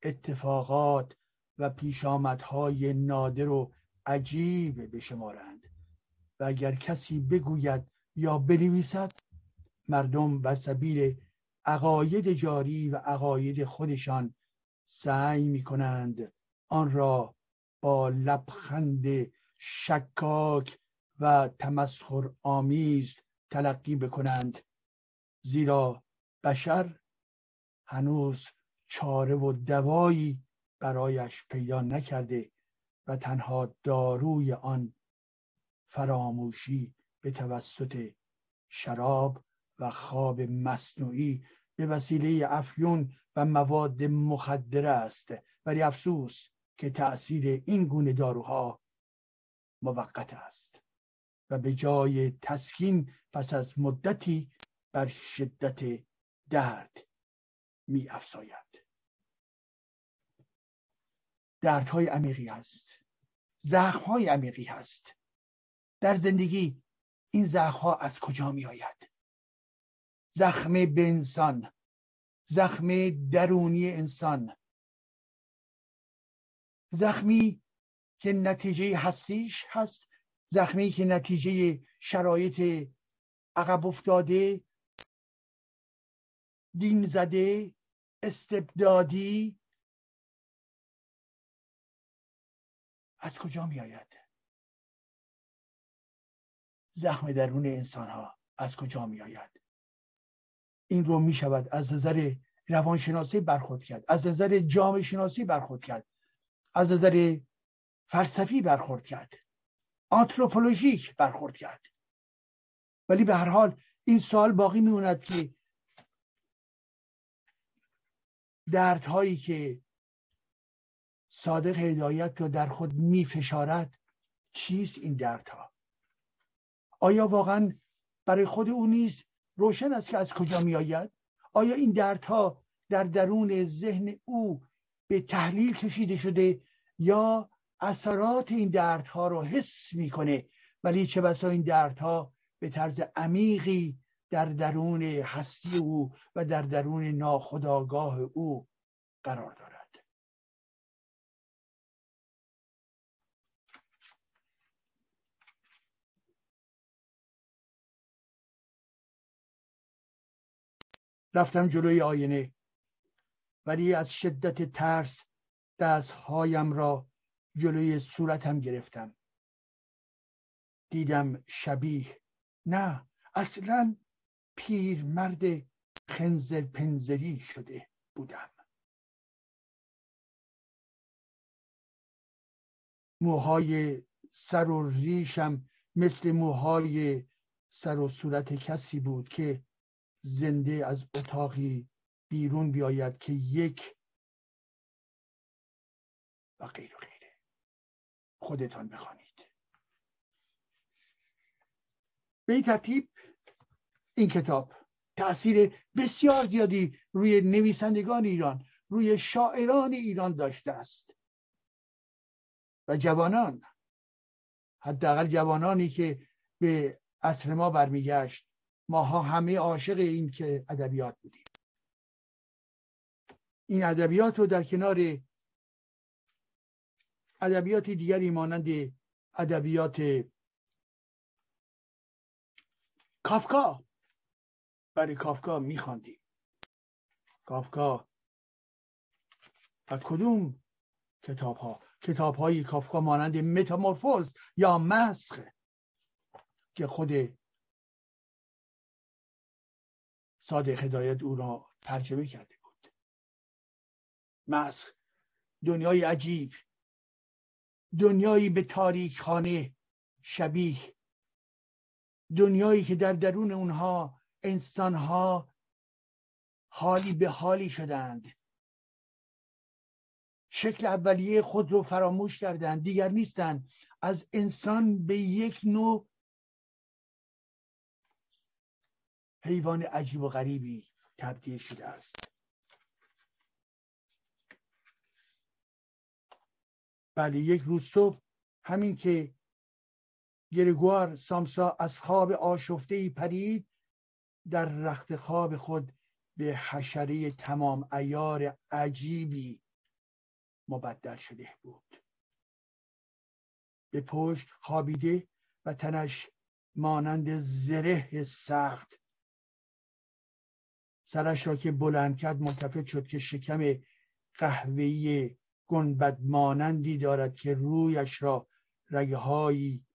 اتفاقات و پیشامدهای نادر و عجیب بشمارند. و اگر کسی بگوید یا بنویسد مردم بر سبیل عقاید جاری و عقاید خودشان سعی می کنند آن را با لبخند شکاک و تمسخر آمیز تلقی بکنند. زیرا بشر هنوز چاره و دوایی برایش پیدا نکرده و تنها داروی آن فراموشی به توسط شراب و خواب مصنوعی به وسیله افیون و مواد مخدره است. ولی افسوس که تأثیر این گونه داروها موقت است و به جای تسکین پس از مدتی بر شدت درد می افزاید. دردهای عمیقی است. زخمهای عمیقی هست در زندگی این زخمها از کجا می آید زخم به انسان زخم درونی انسان. زخمی که نتیجه هستیش هست زخمی که نتیجه شرایط عقب افتاده دین زده استبدادی از کجا می آید زخم درون انسان ها از کجا می آید این رو می شود از نظر روانشناسی برخورد کرد از نظر جامعه شناسی برخورد کرد از نظر فلسفی برخورد کرد آنتروپولوژیک برخورد کرد. ولی به هر حال این سوال باقی میموند که دردهایی که صادق هدایت رو در خود میفشارد چیست این دردها؟ آیا واقعا برای خود او نیز روشن است که از کجا می آید آیا این دردها در درون ذهن او به تحلیل کشیده شده یا اثرات این دردها رو حس می‌کنه؟ ولی چه بسا این دردها به طرز عمیقی در درون هستی او و در درون ناخداگاه او قرار دارد رفتم جلوی آینه. ولی از شدت ترس دستهایم را جلوی صورتم گرفتم. دیدم شبیه. نه اصلا پیرمرد خنزر پنزری شده بودم. موهای سر و ریشم مثل موهای سر و صورت کسی بود که زنده از اتاقی بیرون بیاید که یک و غیر و غیره. خودتان بخوانید. به این ترتیب این کتاب تاثیر بسیار زیادی روی نویسندگان ایران روی شاعران ایران داشته است. و جوانان حداقل جوانانی که به عصر ما برمیگشت ماها همه عاشق این که ادبیات بودیم. این ادبیات رو در کنار ادبیات دیگری مانند ادبیات کافکا برای کافکا میخواندیم. کافکا و کدوم کتاب ها کافکا مانند متامورفوز یا مسخ که خود صادق هدایت او را ترجمه کرده بود. مسخ دنیای عجیب دنیایی به تاریک خانه شبیه دنیایی که در درون اونها انسانها حالی به حالی شدند. شکل اولیه خود رو فراموش کردند دیگر نیستند. از انسان به یک نوع حیوان عجیب و غریبی تبدیل شده است. بله یک روز صبح همین که گرگوار سامسا از خواب آشفته پرید در رخت خواب خود به حشره تمام ایار عجیبی مبدل شده بود. به پشت خوابیده و تنش مانند زره سخت سرش را که بلند کرد ملتفت شد که شکم قهوه‌ای گنبد مانندی دارد که رویش را رگه هایی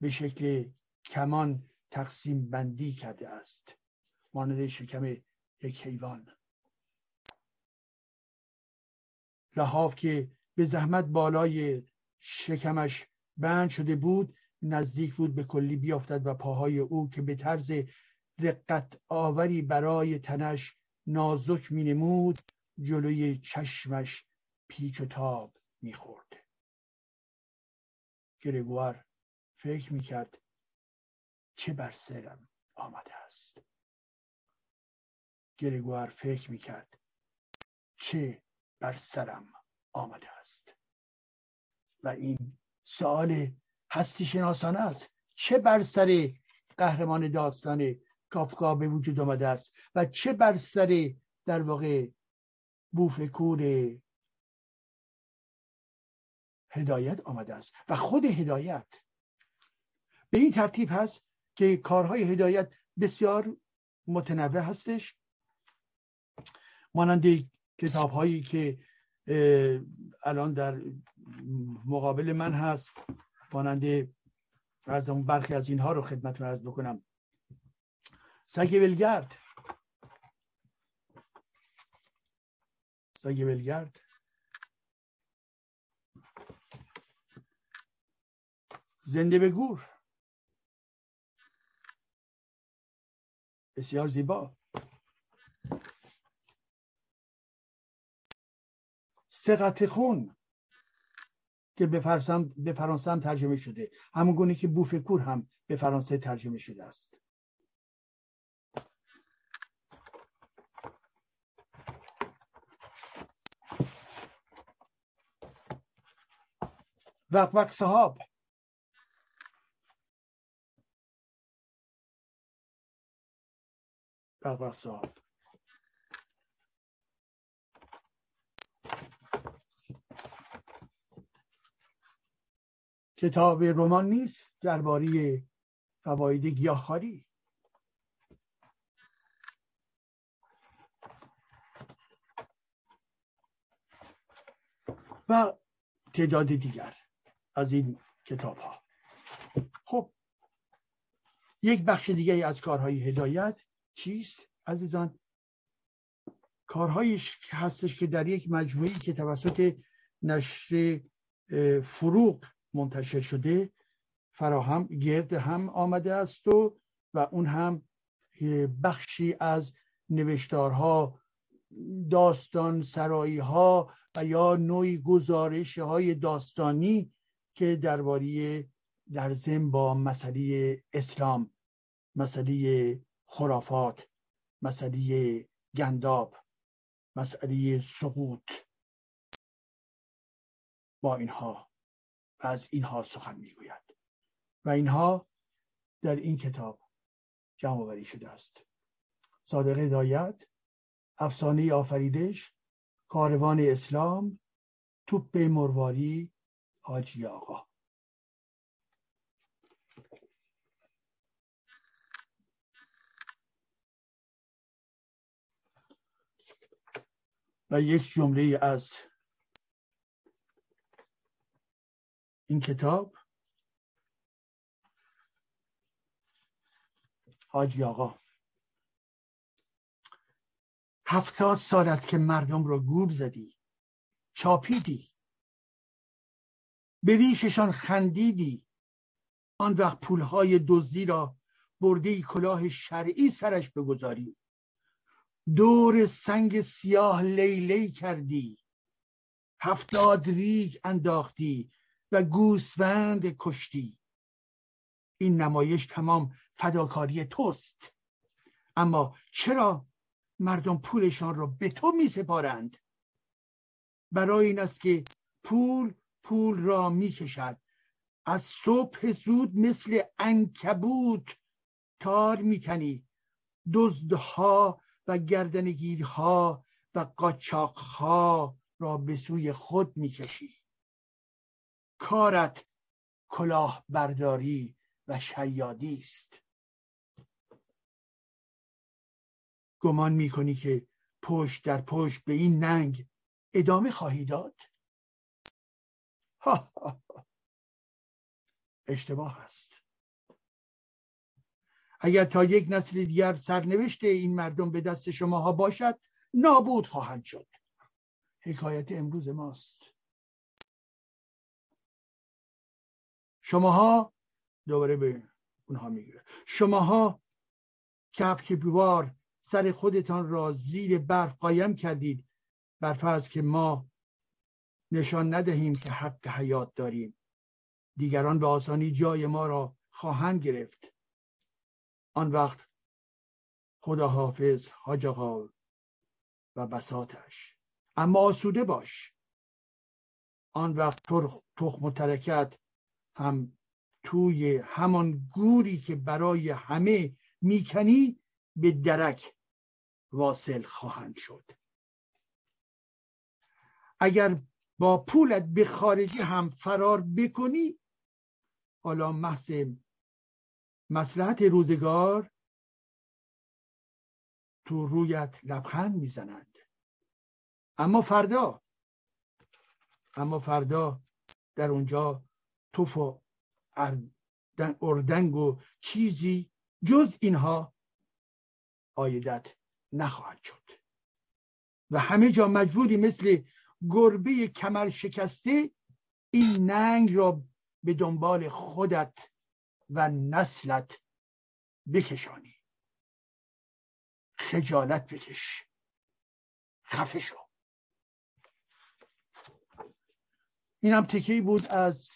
به شکل کمان تقسیم بندی کرده است. مانند شکم یک حیوان. لحاف که به زحمت بالای شکمش بند شده بود نزدیک بود به کلی بیافتد و پاهای او که به طرز رقت آوری برای تنش نازک می نمود جلوی چشمش پیچ و تاب می خورد گرگوار فکر می کرد چه بر سرم آمده است. گرگوار فکر می کرد چه بر سرم آمده است. و این سوال هستی شناسانه است. چه بر سر قهرمان داستان کافکا به وجود آمده است و چه بر سر در واقع بوفکور هدایت آمده است و خود هدایت. به این ترتیب هست که کارهای هدایت بسیار متنوع هستش. مانند کتاب هایی که الان در مقابل من هست. مانند از برخی از اینها رو خدمتتون عرض بکنم. سگ ولگرد. سگ ولگرد. زنده به گور. بسیار زیبا. سقط خون که به فرانسه هم ترجمه شده. همون گونه که بوفکور هم به فرانسه ترجمه شده است. وقت صحاب. وقت صحاب. کتاب رمان نیست درباره فواید گیاهخواری و تعداد دیگر. از این کتاب ها خب یک بخش دیگه از کارهای هدایت چیست؟ عزیزان کارهایی هستش که در یک مجموعی که توسط نشر فروغ منتشر شده فراهم گرد هم آمده است و و اون هم بخشی از نوشتارها داستان سرایی ها و یا نوعی گزارش های داستانی که درباره در زم با مسئله اسلام مسئله خرافات مسئله گنداب مسئله سقوط با اینها از اینها سخن می‌گوید. و اینها در این کتاب جمع آوری شده است. صادق هدایت افسانه آفریدش کاروان اسلام توپ مرواری حاجی آقا. و یک جمله از این کتاب حاجی آقا. هفتاد سال است که مردم را گول زدی چاپیدی. به ریششان خندیدی. آن وقت پولهای دزدی را برده کلاه شرعی سرش بگذاری. دور سنگ سیاه لیلی کردی. هفتاد ریگ انداختی و گوسفند کشتی. این نمایش تمام فداکاری توست. اما چرا مردم پولشان را به تو می سپارند برای این است که پول پول را می کشد از صبح زود مثل انکبوت تار می‌کنی. دزدها و گردنگیرها و قاچاقها را به سوی خود می‌کشی. کارت کلاه برداری و شیادی است. گمان می‌کنی که پشت در پشت به این ننگ ادامه خواهی داد؟ ها [LAUGHS] اشتباه است. اگر تا یک نسل دیگر سرنوشت این مردم به دست شماها باشد نابود خواهند شد. حکایت امروز ماست. شماها دوباره به اونها می‌گیره. شماها کپک بیوار سر خودتان را زیر برف قایم کردید. بر که ما نشان ندهیم که حق حیات داریم. دیگران به آسانی جای ما را خواهند گرفت. آن وقت خدا حافظ حاج و بساتش. اما آسوده باش. آن وقت تخم و ترکت هم توی همان گوری که برای همه می‌کنی به درک واصل خواهند شد. اگر با پولت به خارجی هم فرار بکنی. حالا محض مسلحت روزگار تو رویت لبخند می‌زنند. اما فردا اما فردا در اونجا توف و اردنگ و چیزی جز اینها آیدت نخواهد شد. و همه جا مجبوری مثل گربه کمر شکسته این ننگ را به دنبال خودت و نسلت بکشانی. خجالت بکش. خفه شو. این هم تکی بود از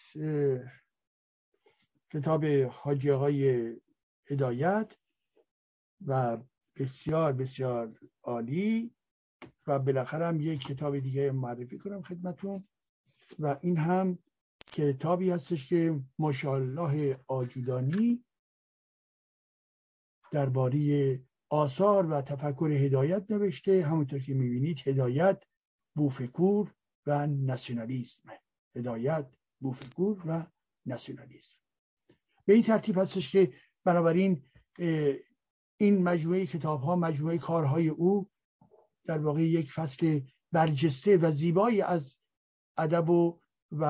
کتاب حاجی آقای هدایت و بسیار بسیار عالی. و بالاخره هم یک کتاب دیگه معرفی کنم خدمتون. و این هم کتابی هستش که ماشاءالله آجودانی درباره آثار و تفکر هدایت نوشته. همونطور که می‌بینید هدایت بوفکور و ناسیونالیسم. هدایت بوفکور و ناسیونالیسم. به این ترتیب هستش که بنابراین این مجموعه کتاب ها مجموعه کارهای او در واقع یک فصل برجسته و زیبایی از ادب و و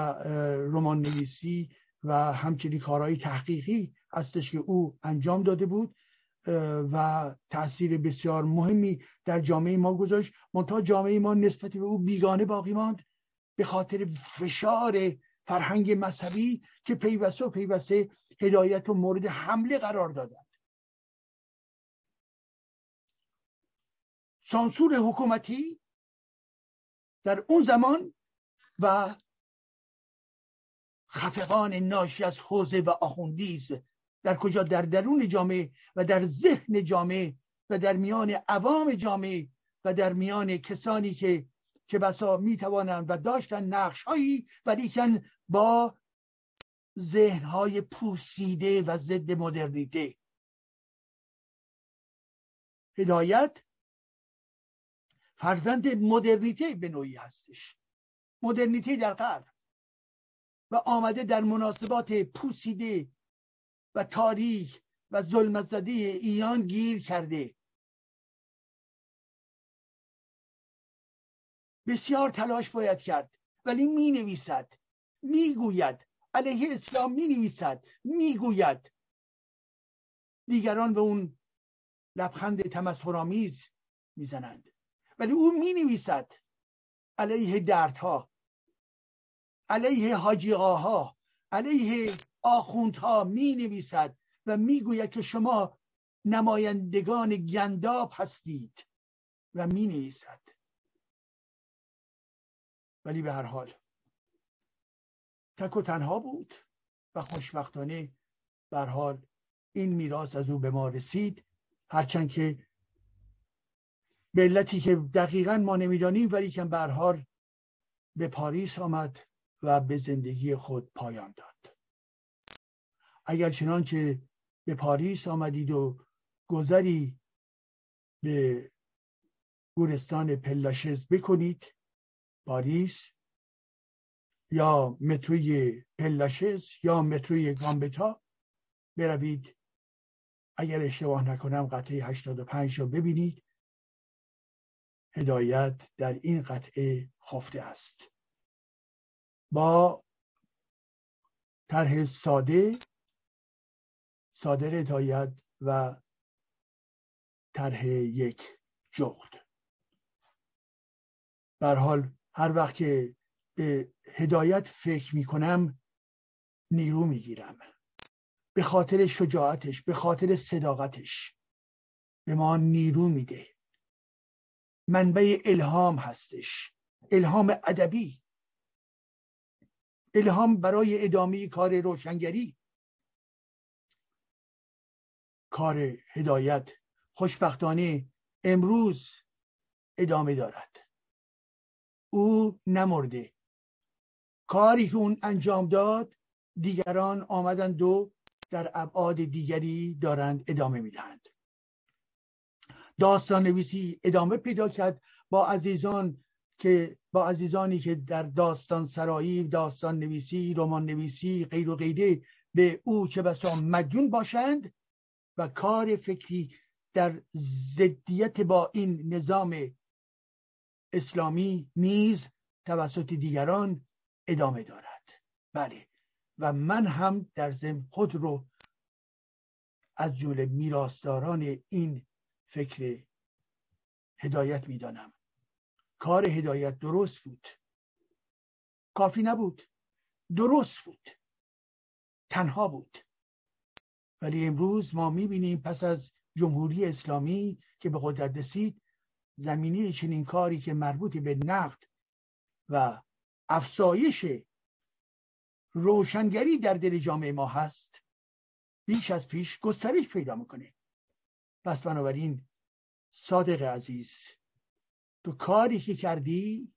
رمان نویسی و همچنین کارهای تحقیقی هستش که او انجام داده بود و تاثیر بسیار مهمی در جامعه ما گذاشت. منتها جامعه ما نسبت به او بیگانه باقی ماند به خاطر فشار فرهنگ مذهبی که پیوسته و پیوسته هدایت و مورد حمله قرار دادند سانسور حکومتی در اون زمان و خفقان ناشی از حوزه و آخوندیز در کجا؟ در درون جامعه و در ذهن جامعه و در میان عوام جامعه و در میان کسانی که که بسا می توانند و داشتن نقش هایی ولیکن با ذهن های پوسیده و ضد مدرنیته. هدایت فرزند مدرنیته به نوعی هستش. مدرنیته در غرب. و آمده در مناسبات پوسیده و تاریخ و ظلمت زده ایران گیر کرده. بسیار تلاش باید کرد. ولی می نویسد می گوید علیه اسلام می نویسد می گوید دیگران به اون لبخند تمسخرآمیز می‌زنند. ولی او می نویسد علیه دردها علیه حاجیقاها علیه آخوندها می نویسد و می‌گوید که شما نمایندگان گنداب هستید و می نویسد ولی به هر حال تک و تنها بود و خوشبختانه به حال این میراث از او به ما رسید. هرچند که به علتی که دقیقا ما نمی‌دانیم ولی که به حال به پاریس آمد و به زندگی خود پایان داد. اگر چنانچه به پاریس آمدید و گذری به گورستان پلاشز بکنید پاریس یا متروی پلاشز یا متروی گامبتا بروید. اگر اشتباه نکنم قطعه 85 رو ببینید. هدایت در این قطعه خفته است. با طرح ساده صادر هدایت و طرح یک جغد. بر حال هر وقت که به هدایت فکر می‌کنم نیرو می‌گیرم. به خاطر شجاعتش به خاطر صداقتش. به ما نیرو میده. منبع الهام هستش. الهام ادبی. الهام برای ادامه کار روشنگری. کار هدایت. خوشبختانه امروز ادامه دارد. او نمرده. کاری که اون انجام داد دیگران آمدند و در ابعاد دیگری دارند ادامه می‌دهند. داستان نویسی ادامه پیدا کرد با عزیزان که با عزیزانی که در داستان سرایی داستان نویسی رمان نویسی غیر و غیره به او چه بسا مدیون باشند و کار فکری در ضدیت با این نظام اسلامی نیز توسط دیگران ادامه دارد. بله. و من هم در ضمن خود رو از جمله میراثداران این فکر هدایت می‌دانم. کار هدایت درست بود. کافی نبود. درست بود. تنها بود. ولی امروز ما می‌بینیم پس از جمهوری اسلامی که به قدرت رسید زمینی چنین کاری که مربوط به نقد و افسایش روشنگری در دل جامعه ما هست بیش از پیش گسترش پیدا می‌کنه. پس بنابراین صادق عزیز تو کاری که کردی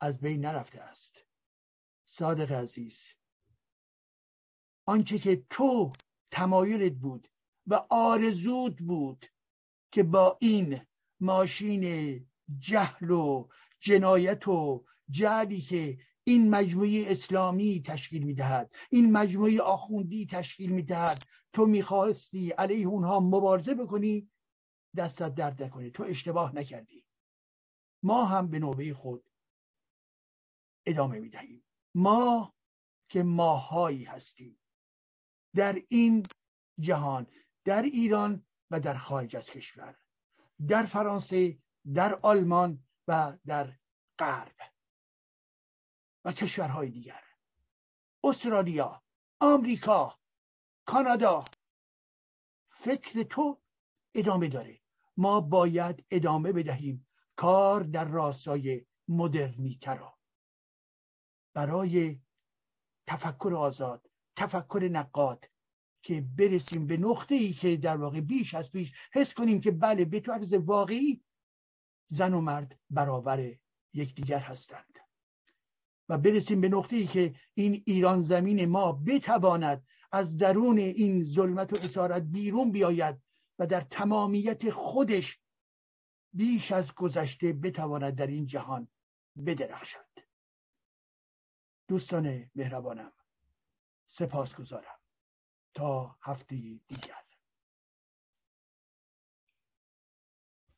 از بین نرفته است. صادق عزیز آنچه که تو تمایلت بود و آرزود بود که با این ماشین جهل و جنایت و جعلی که این مجموعه اسلامی تشکیل می‌دهد این مجموعه آخوندی تشکیل می‌دهد. تو می‌خواستی علیه اونها مبارزه بکنی دستت درد نکنی تو اشتباه نکردی. ما هم به نوبه خود ادامه می‌دهیم. ما که ماهایی هستیم در این جهان در ایران و در خارج از کشور در فرانسه در آلمان و در غرب. کشورهای دیگر. استرالیا آمریکا کانادا. فکر تو ادامه داره. ما باید ادامه بدهیم کار در راستای مدرنیترا. برای تفکر آزاد تفکر نقاد که برسیم به نقطه ای که در واقع بیش از پیش حس کنیم که بله به طرز واقعی زن و مرد برابر یکدیگر هستند. و برسیم به نقطه ای که این ایران زمین ما بتواند از درون این ظلمت و اسارت بیرون بیاید و در تمامیت خودش بیش از گذشته بتواند در این جهان بدرخشد. دوستان مهربانم سپاس گذارم تا هفته دیگر.